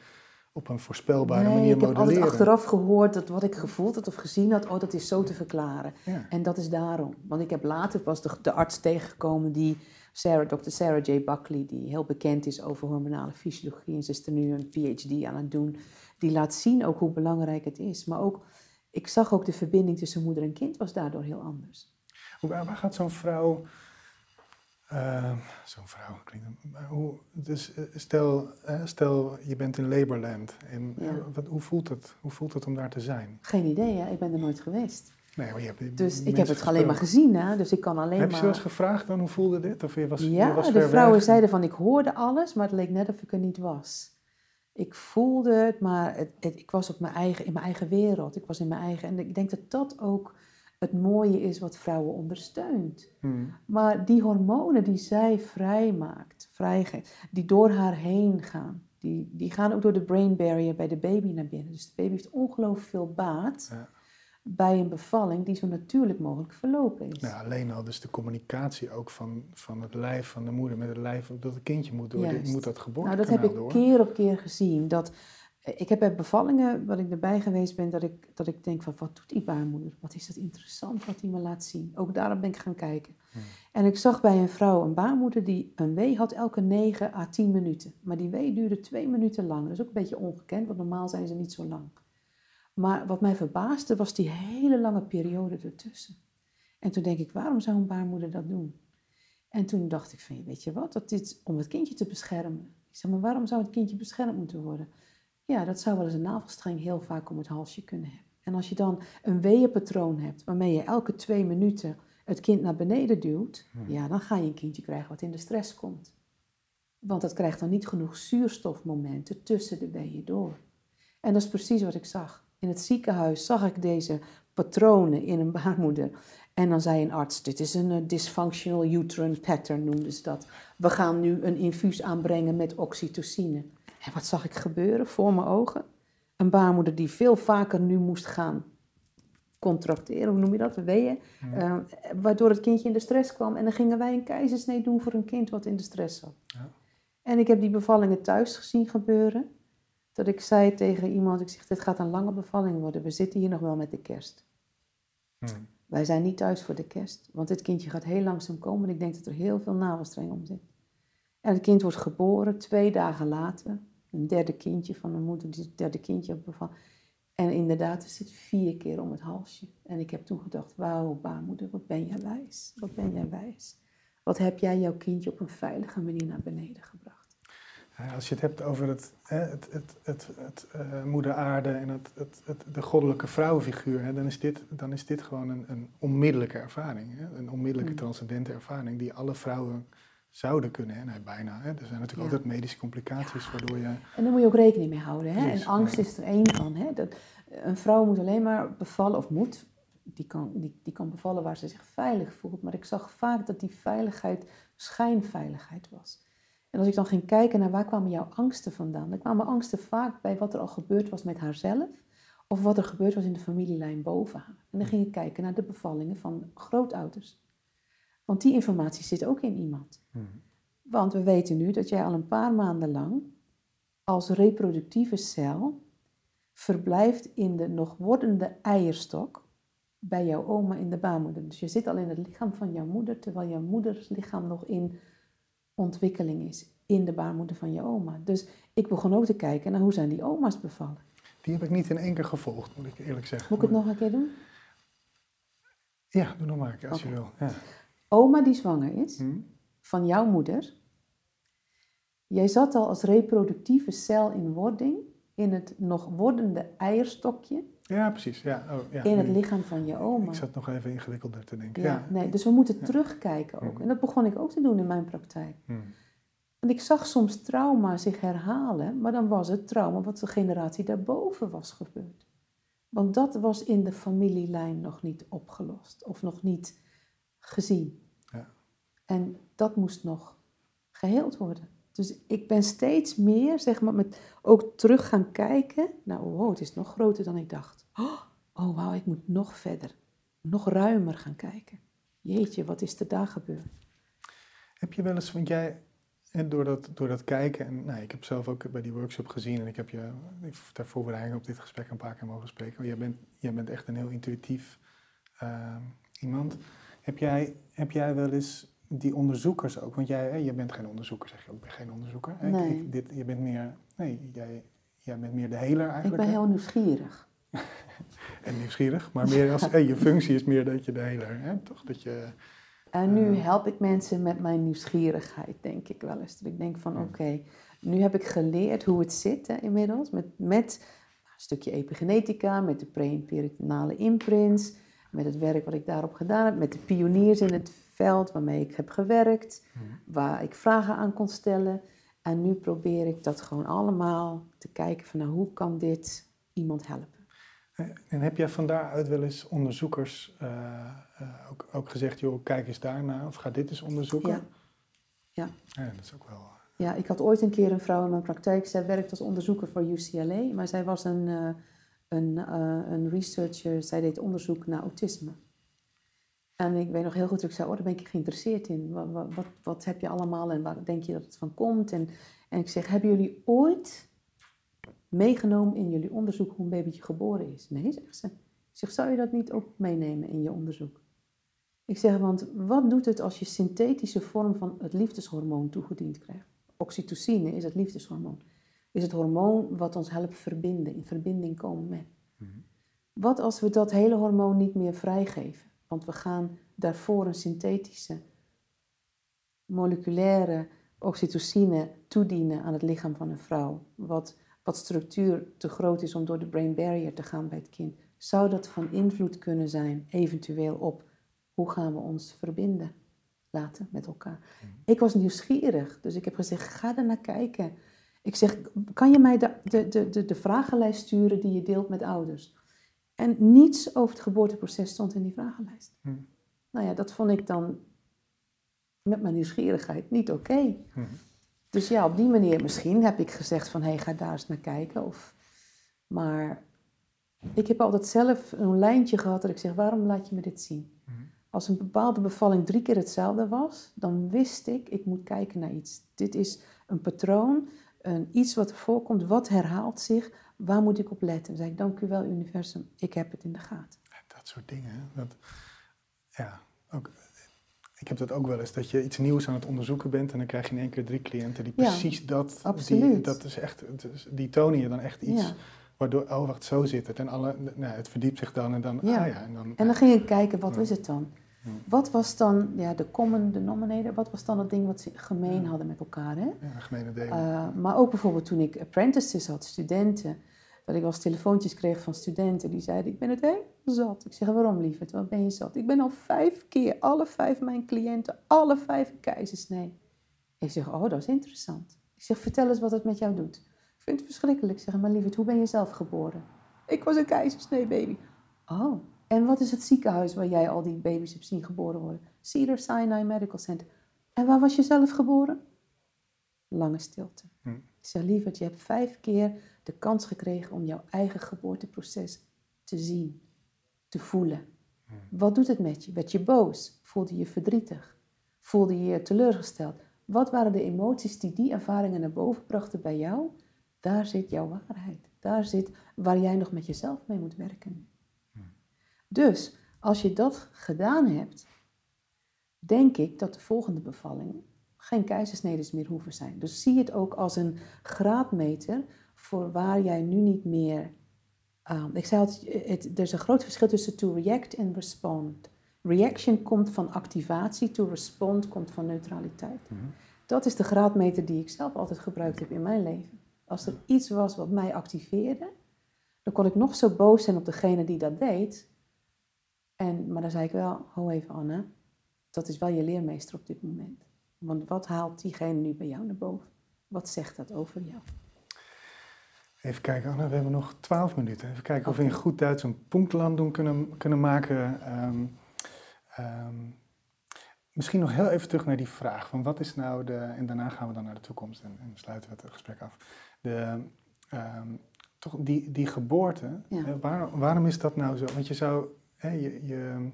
op een voorspelbare nee, manier modelleren. Ik heb altijd achteraf gehoord dat wat ik gevoeld had of gezien had, oh, dat is zo te verklaren. En dat is daarom. Want ik heb later pas de, de arts tegengekomen die, Sarah, Dr. Sarah J. Buckley, die heel bekend is over hormonale fysiologie. En ze is er nu een PhD aan het doen. Die laat zien ook hoe belangrijk het is. Maar ook, ik zag ook de verbinding tussen moeder en kind was daardoor heel anders. Waar, gaat zo'n vrouw Ehm, zo'n vrouw klinkt. hoe, dus eh, stel, stel je bent in Laborland. En, eh, wat, hoe, voelt het, hoe voelt het om daar te zijn? Geen idee, ja. ik ben er nooit geweest. Nee, maar je hebt dus ik heb het alleen maar gezien, hè? dus ik kan alleen heb maar... je wel eens gevraagd dan hoe voelde dit? Of je was, ja, je was de vrouwen zeiden van ik hoorde alles, maar het leek net of ik er niet was. Ik voelde het, maar het, ik was op mijn eigen, in mijn eigen wereld. Ik was in mijn eigen... En ik denk dat dat ook het mooie is wat vrouwen ondersteunt. Hmm. Maar die hormonen die zij vrijmaakt, vrijgeeft, die door haar heen gaan, die, die gaan ook door de brain barrier bij de baby naar binnen. Dus de baby heeft ongelooflijk veel baat ja. Bij een bevalling die zo natuurlijk mogelijk verlopen is. Ja, alleen al dus de communicatie ook van, van het lijf van de moeder met het lijf dat het kindje moet door, moet dat geboren Nou, dat heb ik keer op keer gezien. Dat ik heb bij bevallingen, wat ik erbij geweest ben, dat ik, dat ik denk van wat doet die baarmoeder? Wat is dat interessant wat die me laat zien? Ook daarom ben ik gaan kijken. Hmm. En ik zag bij een vrouw een baarmoeder die een wee had elke 9 à 10 minuten. Maar die wee duurde twee minuten lang. Dat is ook een beetje ongekend, want normaal zijn ze niet zo lang. Maar wat mij verbaasde was die hele lange periode ertussen. En toen denk ik, waarom zou een baarmoeder dat doen? En toen dacht ik van, weet je wat, dat is om het kindje te beschermen. Ik zeg, maar waarom zou het kindje beschermd moeten worden? Ja, dat zou wel eens een navelstreng heel vaak om het halsje kunnen hebben. En als je dan een weeënpatroon hebt waarmee je elke twee minuten het kind naar beneden duwt, hmm. ja, dan ga je een kindje krijgen wat in de stress komt. Want dat krijgt dan niet genoeg zuurstofmomenten tussen de weeën door. En dat is precies wat ik zag. In het ziekenhuis zag ik deze patronen in een baarmoeder. En dan zei een arts, dit is een uh, dysfunctional uterine pattern noemden ze dat. We gaan nu een infuus aanbrengen met oxytocine. En wat zag ik gebeuren voor mijn ogen? Een baarmoeder die veel vaker nu moest gaan contracteren, hoe noem je dat, weeën, uh, waardoor het kindje in de stress kwam. En dan gingen wij een keizersnee doen voor een kind wat in de stress zat. Ja. En ik heb die bevallingen thuis gezien gebeuren. Dat ik zei tegen iemand, ik zeg, dit gaat een lange bevalling worden. We zitten hier nog wel met de kerst. Hmm. Wij zijn niet thuis voor de kerst, want dit kindje gaat heel langzaam komen. En ik denk dat er heel veel navelstreng om zit. En het kind wordt geboren twee dagen later een derde kindje van een moeder die het derde kindje bevallen. En inderdaad, er zit vier keer om het halsje. En ik heb toen gedacht, wauw, baarmoeder, wat ben jij wijs. Wat ben jij wijs. Wat heb jij jouw kindje op een veilige manier naar beneden gebracht. Als je het hebt over het, het, het, het, het uh, moeder aarde en het, het, het, de goddelijke vrouwenfiguur, hè, dan, is dit, dan is dit gewoon een, een onmiddellijke ervaring. Hè? Een onmiddellijke mm. transcendente ervaring die alle vrouwen zouden kunnen. Hè? bijna. Hè? Er zijn natuurlijk altijd medische complicaties waardoor je... En daar moet je ook rekening mee houden. Hè? en angst is er één van. Hè? Dat, een vrouw moet alleen maar bevallen, of moet, die kan, die, die kan bevallen waar ze zich veilig voelt. Maar ik zag vaak dat die veiligheid schijnveiligheid was. En als ik dan ging kijken naar waar kwamen jouw angsten vandaan, dan kwamen angsten vaak bij wat er al gebeurd was met haarzelf. Of wat er gebeurd was in de familielijn boven haar. En dan ging ik kijken naar de bevallingen van grootouders. Want die informatie zit ook in iemand. Hmm. Want we weten nu dat jij al een paar maanden lang als reproductieve cel verblijft in de nog wordende eierstok bij jouw oma in de baarmoeder. Dus je zit al in het lichaam van jouw moeder, terwijl jouw moeders lichaam nog in ontwikkeling is in de baarmoeder van je oma. Dus ik begon ook te kijken naar hoe zijn die oma's bevallen. Die heb ik niet in één keer gevolgd, moet ik eerlijk zeggen. Moet ik het nog een keer doen? Ja, doe nog maar een keer als je wil. Ja. Oma die zwanger is, Hm? van jouw moeder. Jij zat al als reproductieve cel in wording in het nog wordende eierstokje ja, precies. Ja. Oh, ja. in het lichaam van je oma. Ik zat nog even ingewikkelder te denken. Ja, Ja. nee, dus we moeten Ja. terugkijken ook. Mhm. En dat begon ik ook te doen in mijn praktijk. Hm. En ik zag soms trauma zich herhalen, maar dan was het trauma wat de generatie daarboven was gebeurd. Want dat was in de familielijn nog niet opgelost of nog niet gezien. Ja. En dat moest nog geheeld worden. Dus ik ben steeds meer, zeg maar, met ook terug gaan kijken. Nou, wow, het is nog groter dan ik dacht. Oh, wauw, ik moet nog verder, nog ruimer gaan kijken. Jeetje, wat is er daar gebeurd? Heb je wel eens, want jij, door dat, door dat kijken, en nou, ik heb zelf ook bij die workshop gezien en ik heb je ter voorbereiding op dit gesprek een paar keer mogen spreken. Jij bent, jij bent echt een heel intuïtief eh, iemand. Heb jij, heb jij wel eens die onderzoekers ook, want jij, hè, jij bent geen onderzoeker, zeg je ook, ik ben geen onderzoeker. hè? Ik- Nee. ik- dit, je bent meer, nee, jij, jij bent meer de heler Ik eigenlijk. ben hè? heel nieuwsgierig. En nieuwsgierig, maar meer als, hey, je functie is meer dat je de heler, hè? toch? Dat je, En nu Eh. help ik mensen met mijn nieuwsgierigheid, denk ik wel eens. Dat ik denk van, oké, nu heb ik geleerd hoe het zit hè, inmiddels. Met, met een stukje epigenetica, met de pre-perinatale imprints, met het werk wat ik daarop gedaan heb, met de pioniers in het veld waarmee ik heb gewerkt, waar ik vragen aan kon stellen. En nu probeer ik dat gewoon allemaal te kijken van, nou, hoe kan dit iemand helpen? En heb jij van daaruit wel eens onderzoekers eh, eh, ook, ook gezegd, joh, kijk eens daarna of ga dit eens onderzoeken? Ja. Ja. Ja, dat is ook wel... Ja, ik had ooit een keer een vrouw in mijn praktijk. Zij werkt als onderzoeker voor UCLA, maar zij was een, eh, een, eh, een researcher. Zij deed onderzoek naar autisme. En ik weet nog heel goed dat ik zei, oh, daar ben ik geïnteresseerd in. Wat, wat, wat, heb je allemaal en waar denk je dat het van komt? En, en ik zeg, hebben jullie ooit meegenomen in jullie onderzoek hoe een babytje geboren is? Nee, zegt ze. Ik zeg, zou je dat niet ook meenemen in je onderzoek? Ik zeg, want wat doet het als je synthetische vorm van het liefdeshormoon toegediend krijgt? Oxytocine is het liefdeshormoon. Is het hormoon wat ons helpt verbinden, in verbinding komen met. Wat als we dat hele hormoon niet meer vrijgeven? Want we gaan daarvoor een synthetische, moleculaire oxytocine toedienen aan het lichaam van een vrouw. Wat, wat structuur te groot is om door de brain barrier te gaan bij het kind. Zou dat van invloed kunnen zijn, eventueel op hoe gaan we ons verbinden laten met elkaar? Ik was nieuwsgierig, dus ik heb gezegd: ga er naar kijken. Ik zeg: kan je mij de, de, de, de, de vragenlijst sturen die je deelt met ouders? En niets over het geboorteproces stond in die vragenlijst. Hm. Nou ja, dat vond ik dan met mijn nieuwsgierigheid niet oké. Hm. Dus ja, op die manier misschien heb ik gezegd van hé, hey, ga daar eens naar kijken. Of, maar ik heb altijd zelf een lijntje gehad dat ik zeg, waarom laat je me dit zien? Hm. Als een bepaalde bevalling drie keer hetzelfde was, dan wist ik, ik moet kijken naar iets. Dit is een patroon, een, iets wat er voorkomt, wat herhaalt zich, waar moet ik op letten? Dan zei ik, dank u wel universum, ik heb het in de gaten. Dat soort dingen. Dat, ja, ook, ik heb dat ook wel eens, dat je iets nieuws aan het onderzoeken bent en dan krijg je in één keer drie cliënten die Ja, precies dat, die, absoluut. dat is echt, die tonen je dan echt iets, Ja. waardoor, oh wacht, zo zit het. En alle, nou, het verdiept zich dan en dan, Ja. ah ja, en dan, En dan ging ik kijken, wat Ja. is het dan? Ja. Wat was dan ja, de common denominator? Wat was dan het ding wat ze gemeen Ja. hadden met elkaar? Hè? ja, gemene delen. Uh, maar ook bijvoorbeeld toen ik apprentices had, studenten, dat ik wel eens telefoontjes kreeg van studenten die zeiden: Ik ben het helemaal zat. Ik zeg: Waarom lieverd? Wat ben je zat? Ik ben al vijf keer, alle vijf mijn cliënten, alle vijf een keizersnee. Ik zeg: Oh, dat is interessant. Ik zeg: Vertel eens wat het met jou doet. Ik vind het verschrikkelijk. Ik zeg: Maar lieverd, hoe ben je zelf geboren? Ik was een keizersnee baby. Oh, en wat is het ziekenhuis waar jij al die baby's hebt zien geboren worden? Cedar Sinai Medical Center. En waar was je zelf geboren? Lange stilte. Hm. Ik zeg, lieverd, je hebt vijf keer de kans gekregen om jouw eigen geboorteproces te zien, te voelen. Wat doet het met je? Werd je boos? Voelde je verdrietig? Voelde je je teleurgesteld? Wat waren de emoties die die ervaringen naar boven brachten bij jou? Daar zit jouw waarheid. daar zit waar jij nog met jezelf mee moet werken. Dus als je dat gedaan hebt, denk ik dat de volgende bevalling geen keizersnedes meer hoeven zijn. Dus zie het ook als een graadmeter voor waar jij nu niet meer. Um, ik zei altijd, het, er is een groot verschil tussen to react en respond. Reaction komt van activatie, to respond komt van neutraliteit. Mhm. Dat is de graadmeter die ik zelf altijd gebruikt heb in mijn leven. Als er iets was wat mij activeerde, dan kon ik nog zo boos zijn op degene die dat deed. En, maar dan zei ik wel, ho even Anne, dat is wel je leermeester op dit moment. Want wat haalt diegene nu bij jou naar boven? Wat zegt dat over jou? Even kijken, Anne, we hebben nog twaalf minuten. Even kijken of we in goed Duits een punktland doen kunnen, kunnen maken. Ehm, ehm, misschien nog heel even terug naar die vraag van wat is nou de... En daarna gaan we dan naar de toekomst en, en sluiten we het gesprek af. De, ehm, toch die, die geboorte, Ja. hè, waar- waarom is dat nou zo? Want je zou... Hè, je, je,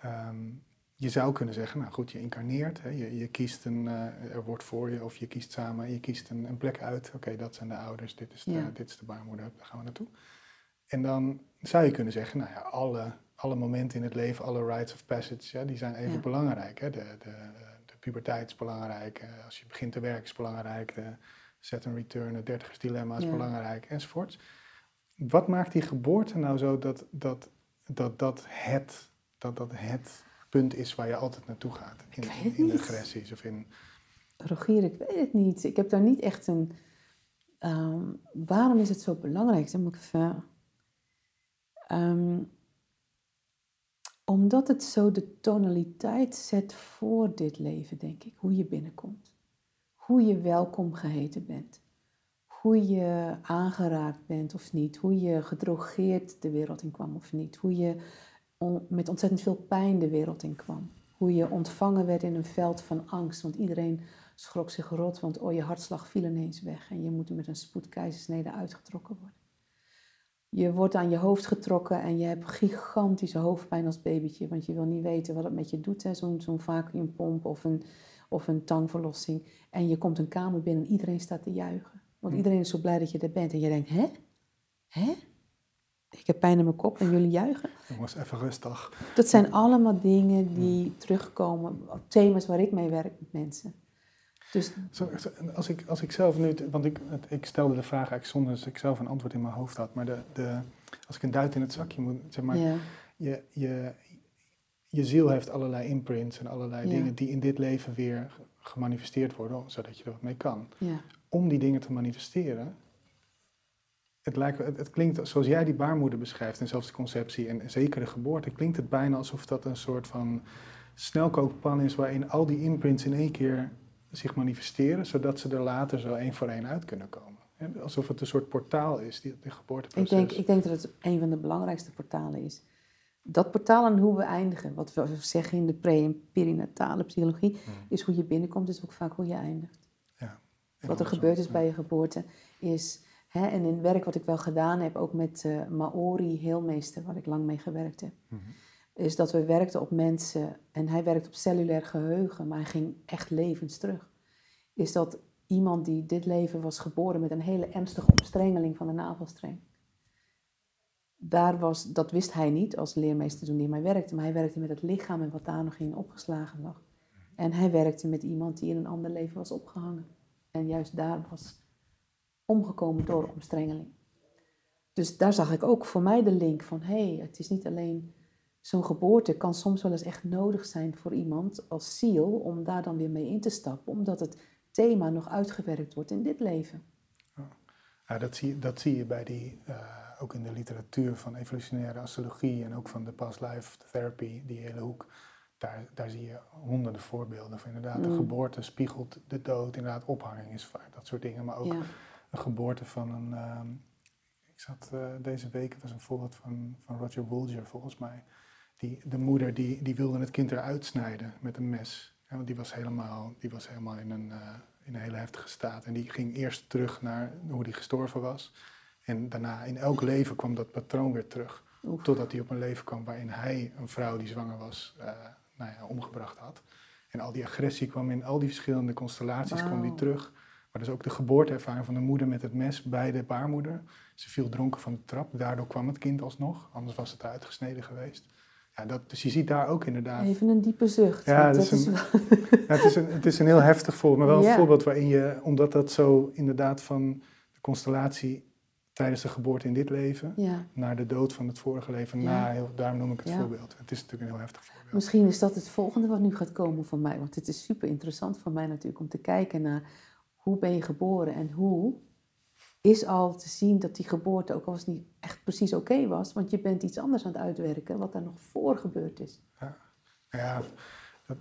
ehm, je zou kunnen zeggen, nou goed, je incarneert, hè, je, je kiest een, eh, er wordt voor je of je kiest samen, je kiest een, een plek uit. Oké, dat zijn de ouders, dit is de, Ja. dit is de baarmoeder, daar gaan we naartoe. En dan zou je kunnen zeggen, nou ja, alle, alle momenten in het leven, alle rites of passage, ja, die zijn even Ja. belangrijk. Hè. De, de, de puberteit is belangrijk, eh, als je begint te werken is belangrijk, de set and return, het dertigers dilemma is Ja. belangrijk, enzovoorts. Wat maakt die geboorte nou zo dat dat, dat, dat, het, dat, dat het punt is waar je altijd naartoe gaat? In, in of in... Rogier, ik weet het niet. Ik heb daar niet echt een. ehm, waarom is het zo belangrijk? Dan moet ik even. Ehm, omdat het zo de tonaliteit zet voor dit leven, denk ik. Hoe je binnenkomt. Hoe je welkom geheten bent. Hoe je aangeraakt bent of niet. Hoe je gedrogeerd de wereld in kwam of niet. Hoe je met ontzettend veel pijn de wereld in kwam. Hoe je ontvangen werd in een veld van angst. Want iedereen schrok zich rot, want oh, je hartslag viel ineens weg. En je moet met een spoedkeizersnede uitgetrokken worden. Je wordt aan je hoofd getrokken en je hebt gigantische hoofdpijn als babytje. Want je wil niet weten wat het met je doet, zo'n zo'n vacuümpomp of een, of een tangverlossing. En je komt een kamer binnen en iedereen staat te juichen. Want Hm. iedereen is zo blij dat je er bent. En je denkt, hè? Hè? Ik heb pijn in mijn kop en jullie juichen. Jongens, even rustig. Dat zijn allemaal dingen die terugkomen, thema's waar ik mee werk met mensen. Dus Zo, als, ik, als ik zelf nu, want ik, ik stelde de vraag eigenlijk zonder dat ik zelf een antwoord in mijn hoofd had, maar de, de, als ik een duit in het zakje moet, zeg maar, ja, je, je, je ziel heeft allerlei imprints en allerlei Ja. dingen die in dit leven weer ge- gemanifesteerd worden, zodat je er wat mee kan. ja, Om die dingen te manifesteren, het, lijkt, het, het klinkt zoals jij die baarmoeder beschrijft en zelfs de conceptie en zeker de geboorte, klinkt het bijna alsof dat een soort van snelkookpan is waarin al die imprints in één keer zich manifesteren, zodat ze er later zo één voor één uit kunnen komen. Alsof het een soort portaal is, die, die ik geboorteproces. denk, ik denk dat het een van de belangrijkste portalen is. Dat portaal en hoe we eindigen, wat we zeggen in de pre- en perinatale psychologie, Hmm. is hoe je binnenkomt, is ook vaak hoe je eindigt. Wat er gebeurd is bij je geboorte is, hè, en in het werk wat ik wel gedaan heb, ook met eh Maori heelmeester, waar ik lang mee gewerkt heb, Mhm. is dat we werkten op mensen, en hij werkt op cellulair geheugen, maar hij ging echt levens terug. Is dat iemand die dit leven was geboren met een hele ernstige omstrengeling van de navelstreng. Daar was, dat wist hij niet als leermeester toen hij mij werkte, maar hij werkte met het lichaam en wat daar nog in opgeslagen lag. En hij werkte met iemand die in een ander leven was opgehangen. En juist daar was omgekomen door omstrengeling. Dus daar zag ik ook voor mij de link van, hé, hey, het is niet alleen zo'n geboorte, kan soms wel eens echt nodig zijn voor iemand als ziel om daar dan weer mee in te stappen, omdat het thema nog uitgewerkt wordt in dit leven. Ja, dat, zie, dat zie je bij die, eh, ook in de literatuur van evolutionaire astrologie en ook van de past life therapy, die hele hoek. Daar, daar zie je honderden voorbeelden van inderdaad. De Mm. geboorte spiegelt de dood, inderdaad ophanging is vaak dat soort dingen. Maar ook Ja, een geboorte van een. ehm, ik zat eh, deze week, het was een voorbeeld van, van Roger Woolger volgens mij. Die, de moeder die, die wilde het kind eruit snijden met een mes. Ja, want die was helemaal, die was helemaal in, een, eh, in een hele heftige staat. En die ging eerst terug naar hoe die gestorven was. En daarna in elk leven kwam dat patroon weer terug. Oef. Totdat hij op een leven kwam waarin hij een vrouw die zwanger was, eh, nou ja, omgebracht had. En al die agressie kwam in al die verschillende constellaties kwam die terug. Maar dus ook de geboorteervaring van de moeder met het mes bij de baarmoeder. Ze viel dronken van de trap, daardoor kwam het kind alsnog, anders was het uitgesneden geweest. Ja, dat, dus je ziet daar ook inderdaad. Even een diepe zucht. Ja, dat is dat is een- wel- Ja, het, is een, het is een heel heftig voorbeeld, maar wel een Ja. voorbeeld waarin je, omdat dat zo inderdaad van de constellatie tijdens de geboorte in dit leven ja. naar de dood van het vorige leven, Ja. na, heel, daarom noem ik het Ja. voorbeeld. Het is natuurlijk een heel heftig voorbeeld. Misschien is dat het volgende wat nu gaat komen voor mij. Want het is super interessant voor mij natuurlijk om te kijken naar hoe ben je geboren en hoe is al te zien dat die geboorte, ook al was het niet echt precies oké was, want je bent iets anders aan het uitwerken wat daar nog voor gebeurd is. Nou Ja, dat,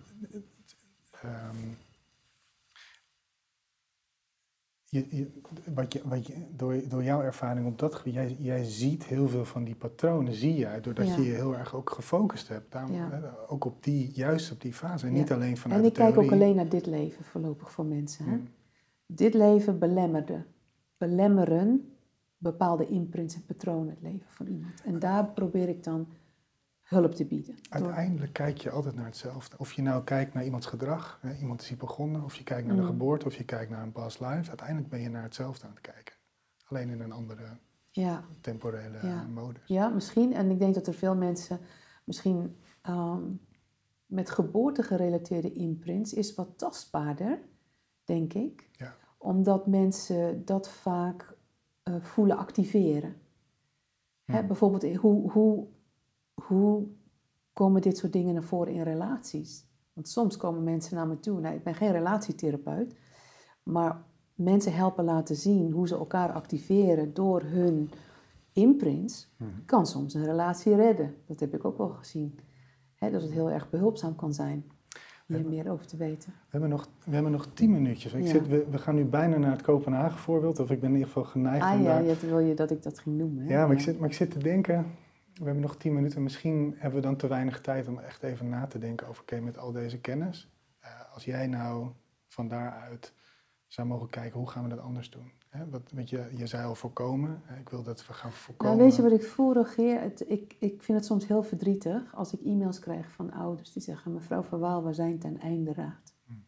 ehm, je, je, wat je, wat je, door, door jouw ervaring op dat gebied, jij, jij ziet heel veel van die patronen, zie jij, doordat Ja. je je heel erg ook gefocust hebt. Daarom, Ja. hè, ook op die, juist op die fase, en Ja. niet alleen vanuit en ik de kijk ook alleen naar dit leven voorlopig voor mensen. Hè? Mm. Dit leven belemmerde, belemmeren bepaalde imprints en patronen het leven van iemand. En daar probeer ik dan hulp te bieden. Door- Uiteindelijk kijk je altijd naar hetzelfde. Of je nou kijkt naar iemands gedrag, hè, iemand is hypochonder, of je kijkt naar de Mm. geboorte, of je kijkt naar een past life. Uiteindelijk ben je naar hetzelfde aan het kijken. Alleen in een andere ja. temporele Ja. modus. Ja, misschien. En ik denk dat er veel mensen misschien ehm, met geboorte gerelateerde imprints is wat tastbaarder, denk ik. Ja. Omdat mensen dat vaak eh, voelen activeren. Hè, Hmm. bijvoorbeeld, eh, hoe, hoe, hoe komen dit soort dingen naar voren in relaties? Want soms komen mensen naar me toe. Nou, ik ben geen relatietherapeut, maar mensen helpen laten zien hoe ze elkaar activeren door hun imprints Mhm. kan soms een relatie redden. Dat heb ik ook wel gezien. Dat het heel erg behulpzaam kan zijn. Hier Ja. meer over te weten. We hebben nog, we hebben nog tien minuutjes. Ik Ja. zit, we, we gaan nu bijna naar het Kopenhagen voorbeeld. Of ik ben in ieder geval geneigd om Ah ja, daar... je wil je dat ik dat ging noemen. hè? Ja, maar ik, zit, maar ik zit te denken... We hebben nog tien minuten. Misschien hebben we dan te weinig tijd om echt even na te denken over... Oké, met al deze kennis. eh, als jij nou van daaruit zou mogen kijken... Hoe gaan we dat anders doen? Hè, wat, weet je, je zei al voorkomen. hè, Ik wil dat we gaan voorkomen. Nou, weet je wat ik voel, Rogier? Het, ik, ik vind het soms heel verdrietig als ik e-mails krijg van ouders die zeggen: Mevrouw Verwaal, we zijn ten einde raad. Hmm.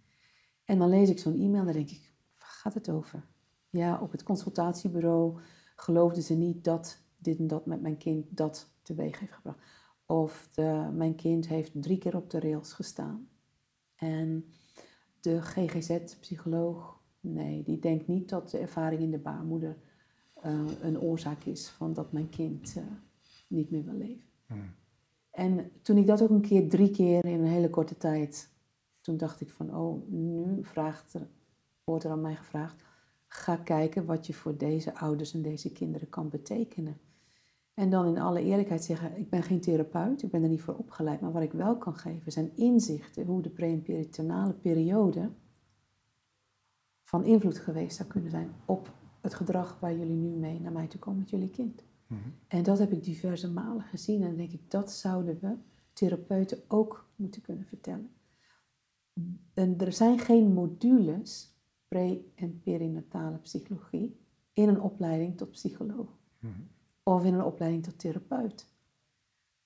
En dan lees ik zo'n e-mail en dan denk ik: waar gaat het over? Ja, op het consultatiebureau geloofden ze niet dat dit en dat met mijn kind dat teweeg heeft gebracht. Of de, mijn kind heeft drie keer op de rails gestaan. En de GGZ-psycholoog, nee, die denkt niet dat de ervaring in de baarmoeder eh, een oorzaak is van dat mijn kind eh, niet meer wil leven. Hmm. En toen ik dat ook een keer, drie keer in een hele korte tijd, toen dacht ik van, oh, nu vraagt er, wordt er aan mij gevraagd, ga kijken wat je voor deze ouders en deze kinderen kan betekenen. En dan in alle eerlijkheid zeggen, ik ben geen therapeut, ik ben er niet voor opgeleid, maar wat ik wel kan geven zijn inzichten hoe de pre- en perinatale periode van invloed geweest zou kunnen zijn op het gedrag waar jullie nu mee naar mij toe komen met jullie kind. Mhm. En dat heb ik diverse malen gezien en dan denk ik, dat zouden we therapeuten ook moeten kunnen vertellen. En er zijn geen modules pre- en perinatale psychologie in een opleiding tot psycholoog. Mhm. Of in een opleiding tot therapeut.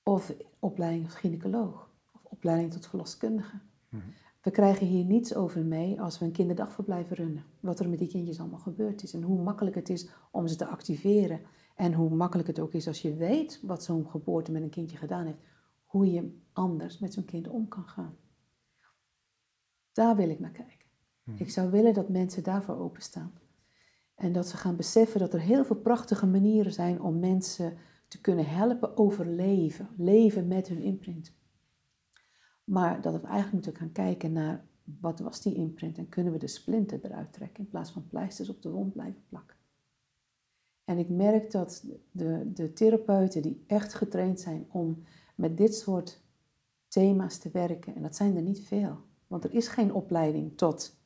Of opleiding tot gynaecoloog. Of opleiding tot verloskundige. Mhm. We krijgen hier niets over mee als we een kinderdagverblijf runnen. Wat er met die kindjes allemaal gebeurd is. En hoe makkelijk het is om ze te activeren. En hoe makkelijk het ook is als je weet wat zo'n geboorte met een kindje gedaan heeft. Hoe je anders met zo'n kind om kan gaan. Daar wil ik naar kijken. Mhm. Ik zou willen dat mensen daarvoor openstaan. En dat ze gaan beseffen dat er heel veel prachtige manieren zijn om mensen te kunnen helpen overleven. Leven met hun imprint. Maar dat we eigenlijk moeten gaan kijken naar wat was die imprint en kunnen we de splinter eruit trekken in plaats van pleisters op de wond blijven plakken. En ik merk dat de, de therapeuten die echt getraind zijn om met dit soort thema's te werken, en dat zijn er niet veel, want er is geen opleiding tot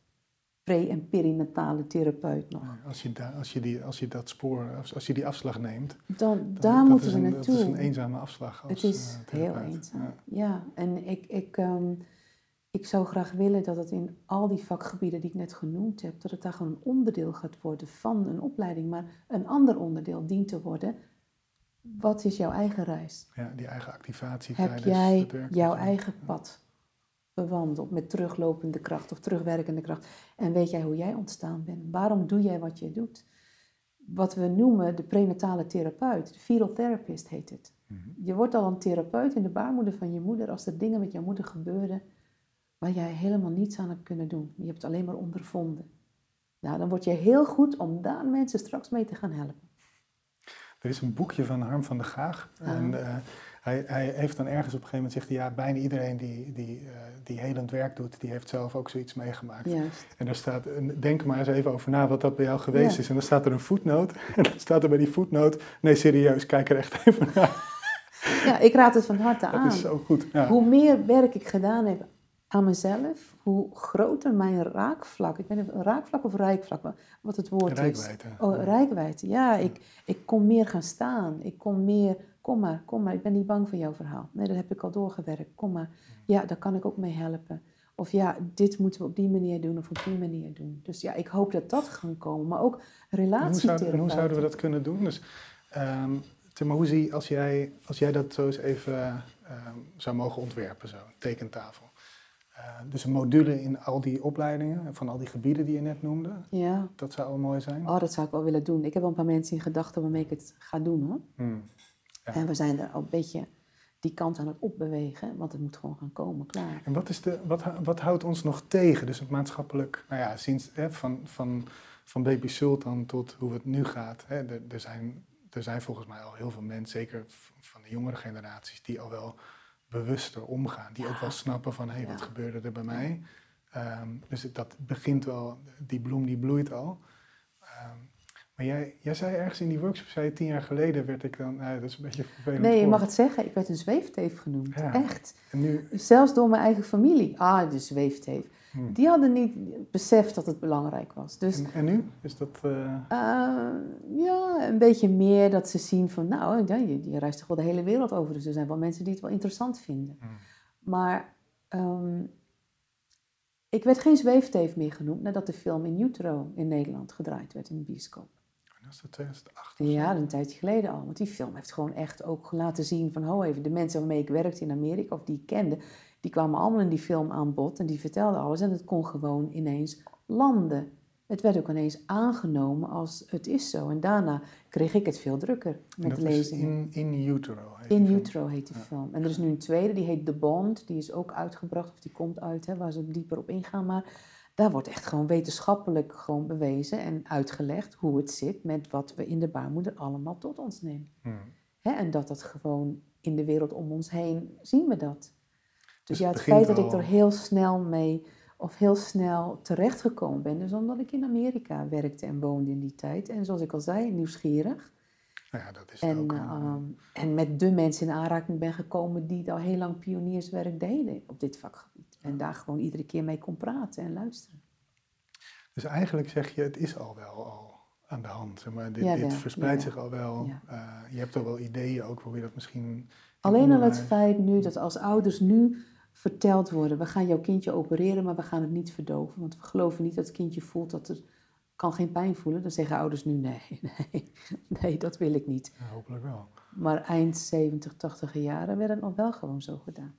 pre- en perinatale therapeut nog. Als je, als, je die, als je dat spoor, als, als je die afslag neemt, Dan, dan- daar moeten we naartoe. Dat is een eenzame afslag. Als, Het is eh, heel eenzaam. Ja. Ja, en ik, ik, ehm, ik zou graag willen dat het in al die vakgebieden die ik net genoemd heb, dat het daar gewoon een onderdeel gaat worden van een opleiding, maar een ander onderdeel dient te worden. Wat is jouw eigen reis? Ja, die eigen activatie Heb tijdens jij het werk. jouw eigen pad bewandeld met teruglopende kracht of terugwerkende kracht? En weet jij hoe jij ontstaan bent? Waarom doe jij wat je doet? Wat we noemen de prenatale therapeut, de fetal therapist heet het. Mhm. Je wordt al een therapeut in de baarmoeder van je moeder als er dingen met jouw moeder gebeuren waar jij helemaal niets aan hebt kunnen doen. Je hebt het alleen maar ondervonden. Nou, dan word je heel goed om daar mensen straks mee te gaan helpen. Er is een boekje van Harm van der Gaag. En, uh, hij, hij, heeft dan ergens op een gegeven moment zegt hij, ja, bijna iedereen die, die, uh, die helend werk doet, die heeft zelf ook zoiets meegemaakt. Juist. En daar staat, denk maar eens even over na wat dat bij jou geweest Ja. is. En dan staat er een voetnoot. En dan staat er bij die voetnoot, nee serieus, kijk er echt even naar. Ja, ik raad het van harte Dat aan. is zo goed. Ja. Hoe meer werk ik gedaan heb aan mezelf, hoe groter mijn raakvlak. Ik weet niet raakvlak of rijkvlak, wa- wat het woord is. Rijkwijde. Oh, rijkwijde. Ja, ik, ik kon meer gaan staan. Ik kon meer, kom maar, kom maar, ik ben niet bang voor jouw verhaal. Nee, dat heb ik al doorgewerkt. Kom maar. Ja, daar kan ik ook mee helpen. Of ja, dit moeten we op die manier doen of op die manier doen. Dus ja, ik hoop dat dat gaat komen. Maar ook En hoe, zou- relatietherapeuten. hoe zouden we dat kunnen doen? Dus, Tim, maar hoe zie, als jij, als jij dat zo eens even ehm, zou mogen ontwerpen, zo, een tekentafel. Eh, dus een module in al die opleidingen, van al die gebieden die je net noemde, Ja, dat zou al mooi zijn. oh, dat zou ik wel willen doen. Ik heb wel een paar mensen in gedachten waarmee ik het ga doen hoor. Hmm. Ja. En we zijn er al een beetje die kant aan het opbewegen, want het moet gewoon gaan komen, klaar. En wat, is de, wat, wat houdt ons nog tegen? Dus het maatschappelijk, nou ja, sinds hè, van, van, van Baby Sultan tot hoe het nu gaat. Hè, er, er, zijn, er zijn volgens mij al heel veel mensen, zeker van de jongere generaties, die al wel bewuster omgaan. Die ook wel snappen van, hé, hey, wat gebeurde er bij mij? Ehm, dus dat begint wel, die bloem die bloeit al. Ehm, maar jij, jij zei ergens in die workshop, zei je tien jaar geleden werd ik dan, nou, dat is een beetje vervelend Nee, je mag het zeggen, ik werd een zweefteef genoemd. Ja. Echt. En nu, Zelfs door mijn eigen familie. Ah, de zweefteef. Hmm. Die hadden niet beseft dat het belangrijk was. Dus en, en nu? Is dat... eh, eh, ja, een beetje meer dat ze zien van, nou, ja, je, je reist toch wel de hele wereld over. Dus er zijn wel mensen die het wel interessant vinden. hmm. Maar ehm, ik werd geen zweefteef meer genoemd nadat de film In Utero in Nederland gedraaid werd in de bioscoop. Dat is dat 2008 of zo? Ja, een tijdje geleden al. Want die film heeft gewoon echt ook laten zien van... ho even, de mensen waarmee ik werkte in Amerika of die ik kende... die kwamen allemaal in die film aan bod en die vertelden alles. En het kon gewoon ineens landen. Het werd ook ineens aangenomen als het is zo. En daarna kreeg ik het veel drukker met dat lezingen. in, in Utero. heet In die film. Utero heet die Ja. film. En er is nu een tweede, die heet The Bond. Die is ook uitgebracht, of die komt uit, hè, waar ze dieper op ingaan. Maar daar wordt echt gewoon wetenschappelijk gewoon bewezen en uitgelegd hoe het zit met wat we in de baarmoeder allemaal tot ons nemen. Hmm. Hè? En dat dat gewoon in de wereld om ons heen zien we dat. Dus, Dus ja, het feit dat ik er heel snel mee, of heel snel terechtgekomen ben, is omdat ik in Amerika werkte en woonde in die tijd. En zoals ik al zei, nieuwsgierig. Nou ja, dat is En, ook. een- ehm, en met de mensen in aanraking ben gekomen die al heel lang pionierswerk deden op dit vakgebied. En daar gewoon iedere keer mee kon praten en luisteren. dus eigenlijk zeg je, het is al wel al aan de hand. Zeg maar, dit, Ja, dit wel, verspreidt ja, zich al wel. ja. Eh, je hebt al wel ideeën ook hoe je dat misschien. Alleen al het feit nu dat als ouders nu verteld worden, we gaan jouw kindje opereren, maar we gaan het niet verdoven. Want we geloven niet dat het kindje voelt dat het kan geen pijn voelen. Dan zeggen ouders nu nee, nee, nee, dat wil ik niet. Ja, hopelijk wel. Maar eind 70, 80 jaren werd het nog wel gewoon zo gedaan.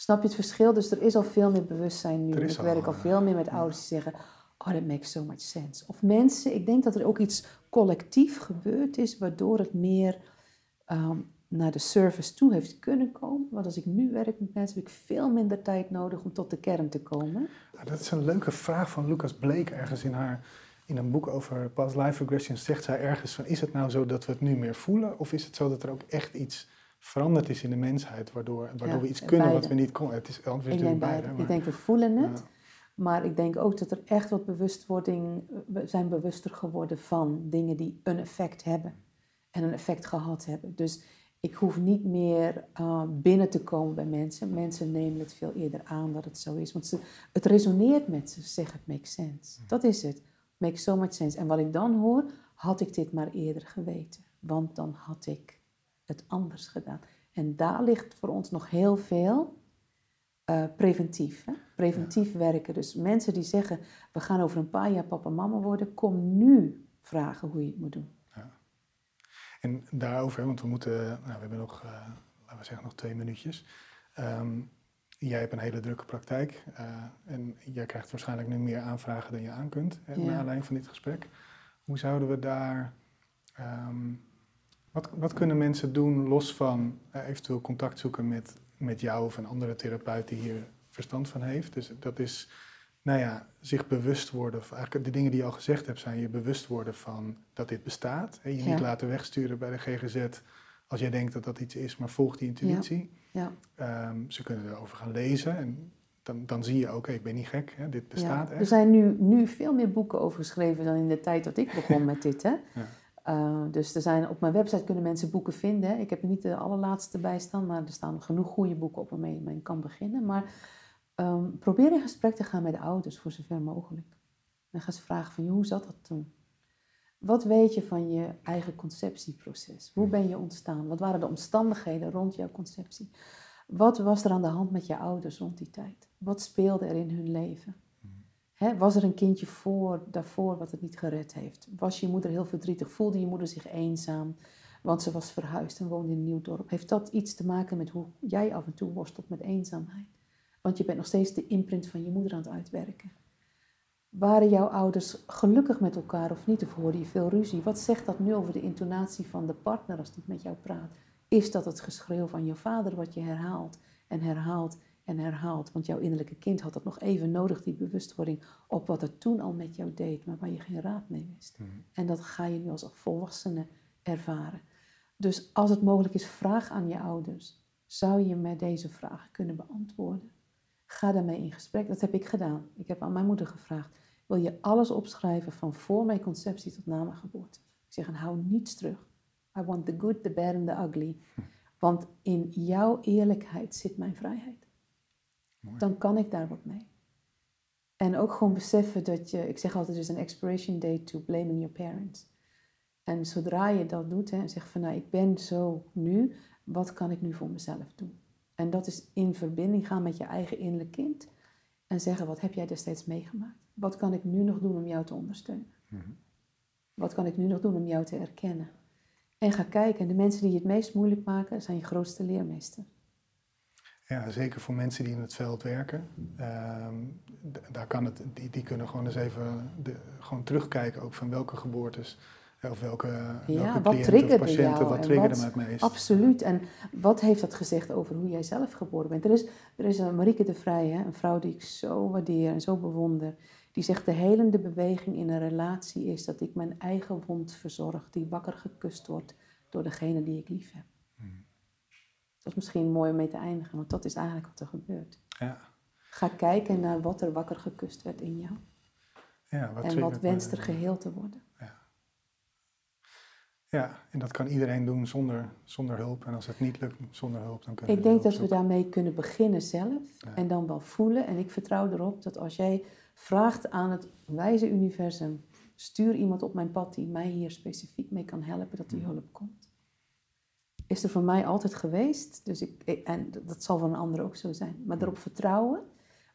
Snap je het verschil? Dus er is al veel meer bewustzijn nu. Ik werk al veel meer met ouders die zeggen, oh, that makes so much sense. Of mensen, ik denk dat er ook iets collectief gebeurd is, waardoor het meer ehm, naar de service toe heeft kunnen komen. Want als ik nu werk met mensen, heb ik veel minder tijd nodig om tot de kern te komen. Dat is een leuke vraag van Lucas Blake ergens in haar. In een boek over past life regression zegt zij ergens van... is het nou zo dat we het nu meer voelen... of is het zo dat er ook echt iets veranderd is in de mensheid... waardoor, waardoor Ja, we iets kunnen wat we niet konden? Het is antwoord Ik natuurlijk denk, beide. beide. maar- ik denk, we voelen het. Ja. Maar ik denk ook dat er echt wat bewustwording, we zijn bewuster geworden van dingen die een effect hebben en een effect gehad hebben. Dus ik hoef niet meer uh, binnen te komen bij mensen. Mensen nemen het veel eerder aan dat het zo is. Want ze, het resoneert met ze. Ze zeggen, het makes sense. Dat is het. Makes so much sense. En wat ik dan hoor, had ik dit maar eerder geweten. Want dan had ik het anders gedaan. En daar ligt voor ons nog heel veel uh, preventief. Hè? Preventief werken. Dus mensen die zeggen, we gaan over een paar jaar papa en mama worden, kom nu vragen hoe je het moet doen. Ja. En daarover, want we moeten, nou, we hebben nog, uh, laten we zeggen, nog twee minuutjes. Um, jij hebt een hele drukke praktijk en jij krijgt waarschijnlijk nu meer aanvragen dan je aan kunt, hè, naar aanleiding van dit gesprek. Hoe zouden we daar, ehm, wat, wat kunnen mensen doen los van eventueel contact zoeken met, met jou of een andere therapeut die hier verstand van heeft? Dus dat is nou ja, zich bewust worden, of eigenlijk de dingen die je al gezegd hebt, zijn je bewust worden van dat dit bestaat. En je niet laten wegsturen bij de GGZ als jij denkt dat dat iets is, maar volg die intuïtie. Ja. Ehm, ze kunnen erover gaan lezen en dan, dan zie je, oké, ik ben niet gek, hè, dit bestaat echt. Er zijn nu, nu veel meer boeken over geschreven dan in de tijd dat ik begon met dit. Hè? Uh, dus er zijn, op mijn website kunnen mensen boeken vinden. Ik heb er niet de allerlaatste bij staan, maar er staan genoeg goede boeken op waarmee je mee kan beginnen. Maar Um, probeer in gesprek te gaan met de ouders voor zover mogelijk. En ga ze vragen van, hoe zat dat toen? Wat weet je van je eigen conceptieproces? Hoe ben je ontstaan? Wat waren de omstandigheden rond jouw conceptie? Wat was er aan de hand met je ouders rond die tijd? Wat speelde er in hun leven? Was er een kindje voor, daarvoor wat het niet gered heeft? Was je moeder heel verdrietig? Voelde je moeder zich eenzaam? Want ze was verhuisd en woonde in een nieuw dorp. Heeft dat iets te maken met hoe jij af en toe worstelt met eenzaamheid? Want je bent nog steeds de imprint van je moeder aan het uitwerken. Waren jouw ouders gelukkig met elkaar of niet? Of hoorde je veel ruzie? Wat zegt dat nu over de intonatie van de partner als die met jou praat? Is dat het geschreeuw van je vader wat je herhaalt en herhaalt en herhaalt? Want jouw innerlijke kind had dat nog even nodig, die bewustwording, op wat het toen al met jou deed, maar waar je geen raad mee wist. Mhm. En dat ga je nu als volwassene ervaren. Dus als het mogelijk is, vraag aan je ouders. Zou je mij deze vragen kunnen beantwoorden? Ga daarmee in gesprek. Dat heb ik gedaan. Ik heb aan mijn moeder gevraagd: wil je alles opschrijven van voor mijn conceptie tot na mijn geboorte? Ik zeg: en hou niets terug. I want the good, the bad and the ugly. Want in jouw eerlijkheid zit mijn vrijheid. Mooi. Dan kan ik daar wat mee. En ook gewoon beseffen dat je, ik zeg altijd, er is een expiration date to blaming your parents. En zodra je dat doet hè, en zegt van nou, ik ben zo nu, wat kan ik nu voor mezelf doen? En dat is in verbinding gaan met je eigen innerlijk kind. En zeggen, wat heb jij destijds meegemaakt? Wat kan ik nu nog doen om jou te ondersteunen? Mhm. Wat kan ik nu nog doen om jou te erkennen? En ga kijken. En de mensen die je het meest moeilijk maken, zijn je grootste leermeester. Ja, zeker voor mensen die in het veld werken. Ehm, daar kan het, die, die kunnen gewoon eens even de, gewoon terugkijken ook van welke geboortes of welke, ja, welke wat triggerde patiënten, jou wat triggerde wat, me het meest? Absoluut. En wat heeft dat gezegd over hoe jij zelf geboren bent? Er is, er is een Marieke de Vrij, een vrouw die ik zo waardeer en zo bewonder. Die zegt, de helende beweging in een relatie is dat ik mijn eigen wond verzorg, die wakker gekust wordt door degene die ik lief heb. Dat is misschien mooi om mee te eindigen, want dat is eigenlijk wat er gebeurt. Ja. Ga kijken naar wat er wakker gekust werd in jou. Ja, wat en wat wenst er geheel te worden. Ja. Ja, en dat kan iedereen doen zonder, zonder hulp. En als het niet lukt zonder hulp, dan kunnen Ik denk dat we daarmee kunnen beginnen zelf en dan wel voelen. En ik vertrouw erop dat als jij vraagt aan het wijze universum, stuur iemand op mijn pad die mij hier specifiek mee kan helpen, dat die hulp komt. Is er voor mij altijd geweest, dus ik, en dat zal voor een ander ook zo zijn. Maar erop vertrouwen,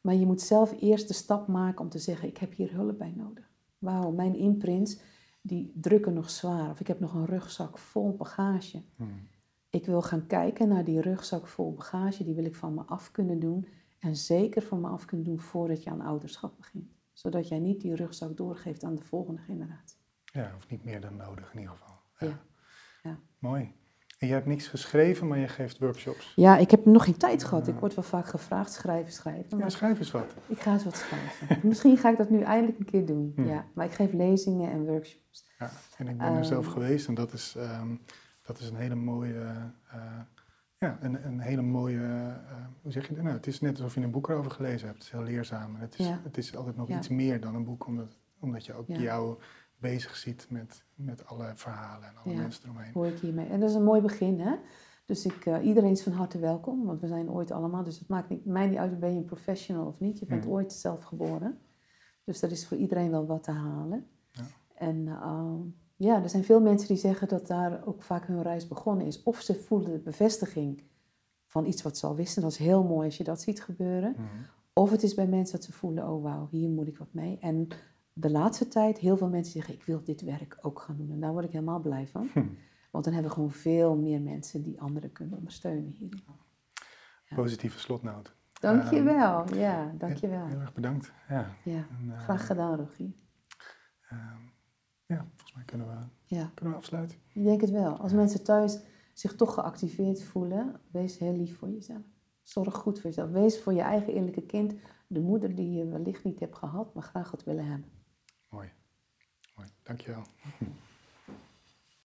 maar je moet zelf eerst de stap maken om te zeggen, ik heb hier hulp bij nodig. Wauw, mijn imprints die drukken nog zwaar. Of ik heb nog een rugzak vol bagage. Hmm. Ik wil gaan kijken naar die rugzak vol bagage. Die wil ik van me af kunnen doen. En zeker van me af kunnen doen voordat je aan ouderschap begint. Zodat jij niet die rugzak doorgeeft aan de volgende generatie. Ja, of niet meer dan nodig in ieder geval. Ja. ja. Mooi. En je hebt niks geschreven, maar je geeft workshops. Ja, ik heb nog geen tijd gehad. Ik word wel vaak gevraagd schrijven, schrijven. Ja, schrijf eens wat. Ik ga eens wat schrijven. Misschien ga ik dat nu eindelijk een keer doen. Hmm. Ja, maar ik geef lezingen en workshops. Ja, en ik ben er zelf ehm. geweest en dat is, ehm, dat is een hele mooie... Uh, ja, een, een hele mooie, uh, hoe zeg je dat nou? Het is net alsof je een boek erover gelezen hebt. Het is heel leerzaam. Het is, het is altijd nog iets meer dan een boek, omdat, omdat je ook jou bezig ziet met, met alle verhalen en alle mensen eromheen. hoor ik hiermee. En dat is een mooi begin, hè? Dus ik, uh, iedereen is van harte welkom, want we zijn ooit allemaal, dus het maakt niet, mij niet uit, ben je een professional of niet. Je bent ooit zelf geboren. Dus er is voor iedereen wel wat te halen. Ja. En uh, ja, er zijn veel mensen die zeggen dat daar ook vaak hun reis begonnen is. Of ze voelen de bevestiging van iets wat ze al wisten. Dat is heel mooi als je dat ziet gebeuren. Mhm. Of het is bij mensen dat ze voelen, oh wauw, hier moet ik wat mee. En de laatste tijd heel veel mensen zeggen, ik wil dit werk ook gaan doen. En daar word ik helemaal blij van. Hm. Want dan hebben we gewoon veel meer mensen die anderen kunnen ondersteunen hierin. Positieve slotnoot. Dankjewel. Um, ja, dankjewel. Heel, erg bedankt. Ja. ja. En, uh, Graag gedaan, Rogie. Uh, ja, volgens mij kunnen we, ja. kunnen we afsluiten. Ik denk het wel. Als mensen thuis zich toch geactiveerd voelen, wees heel lief voor jezelf. Zorg goed voor jezelf. Wees voor je eigen innerlijke kind de moeder die je wellicht niet hebt gehad, maar graag had willen hebben. Mooi. Dankjewel.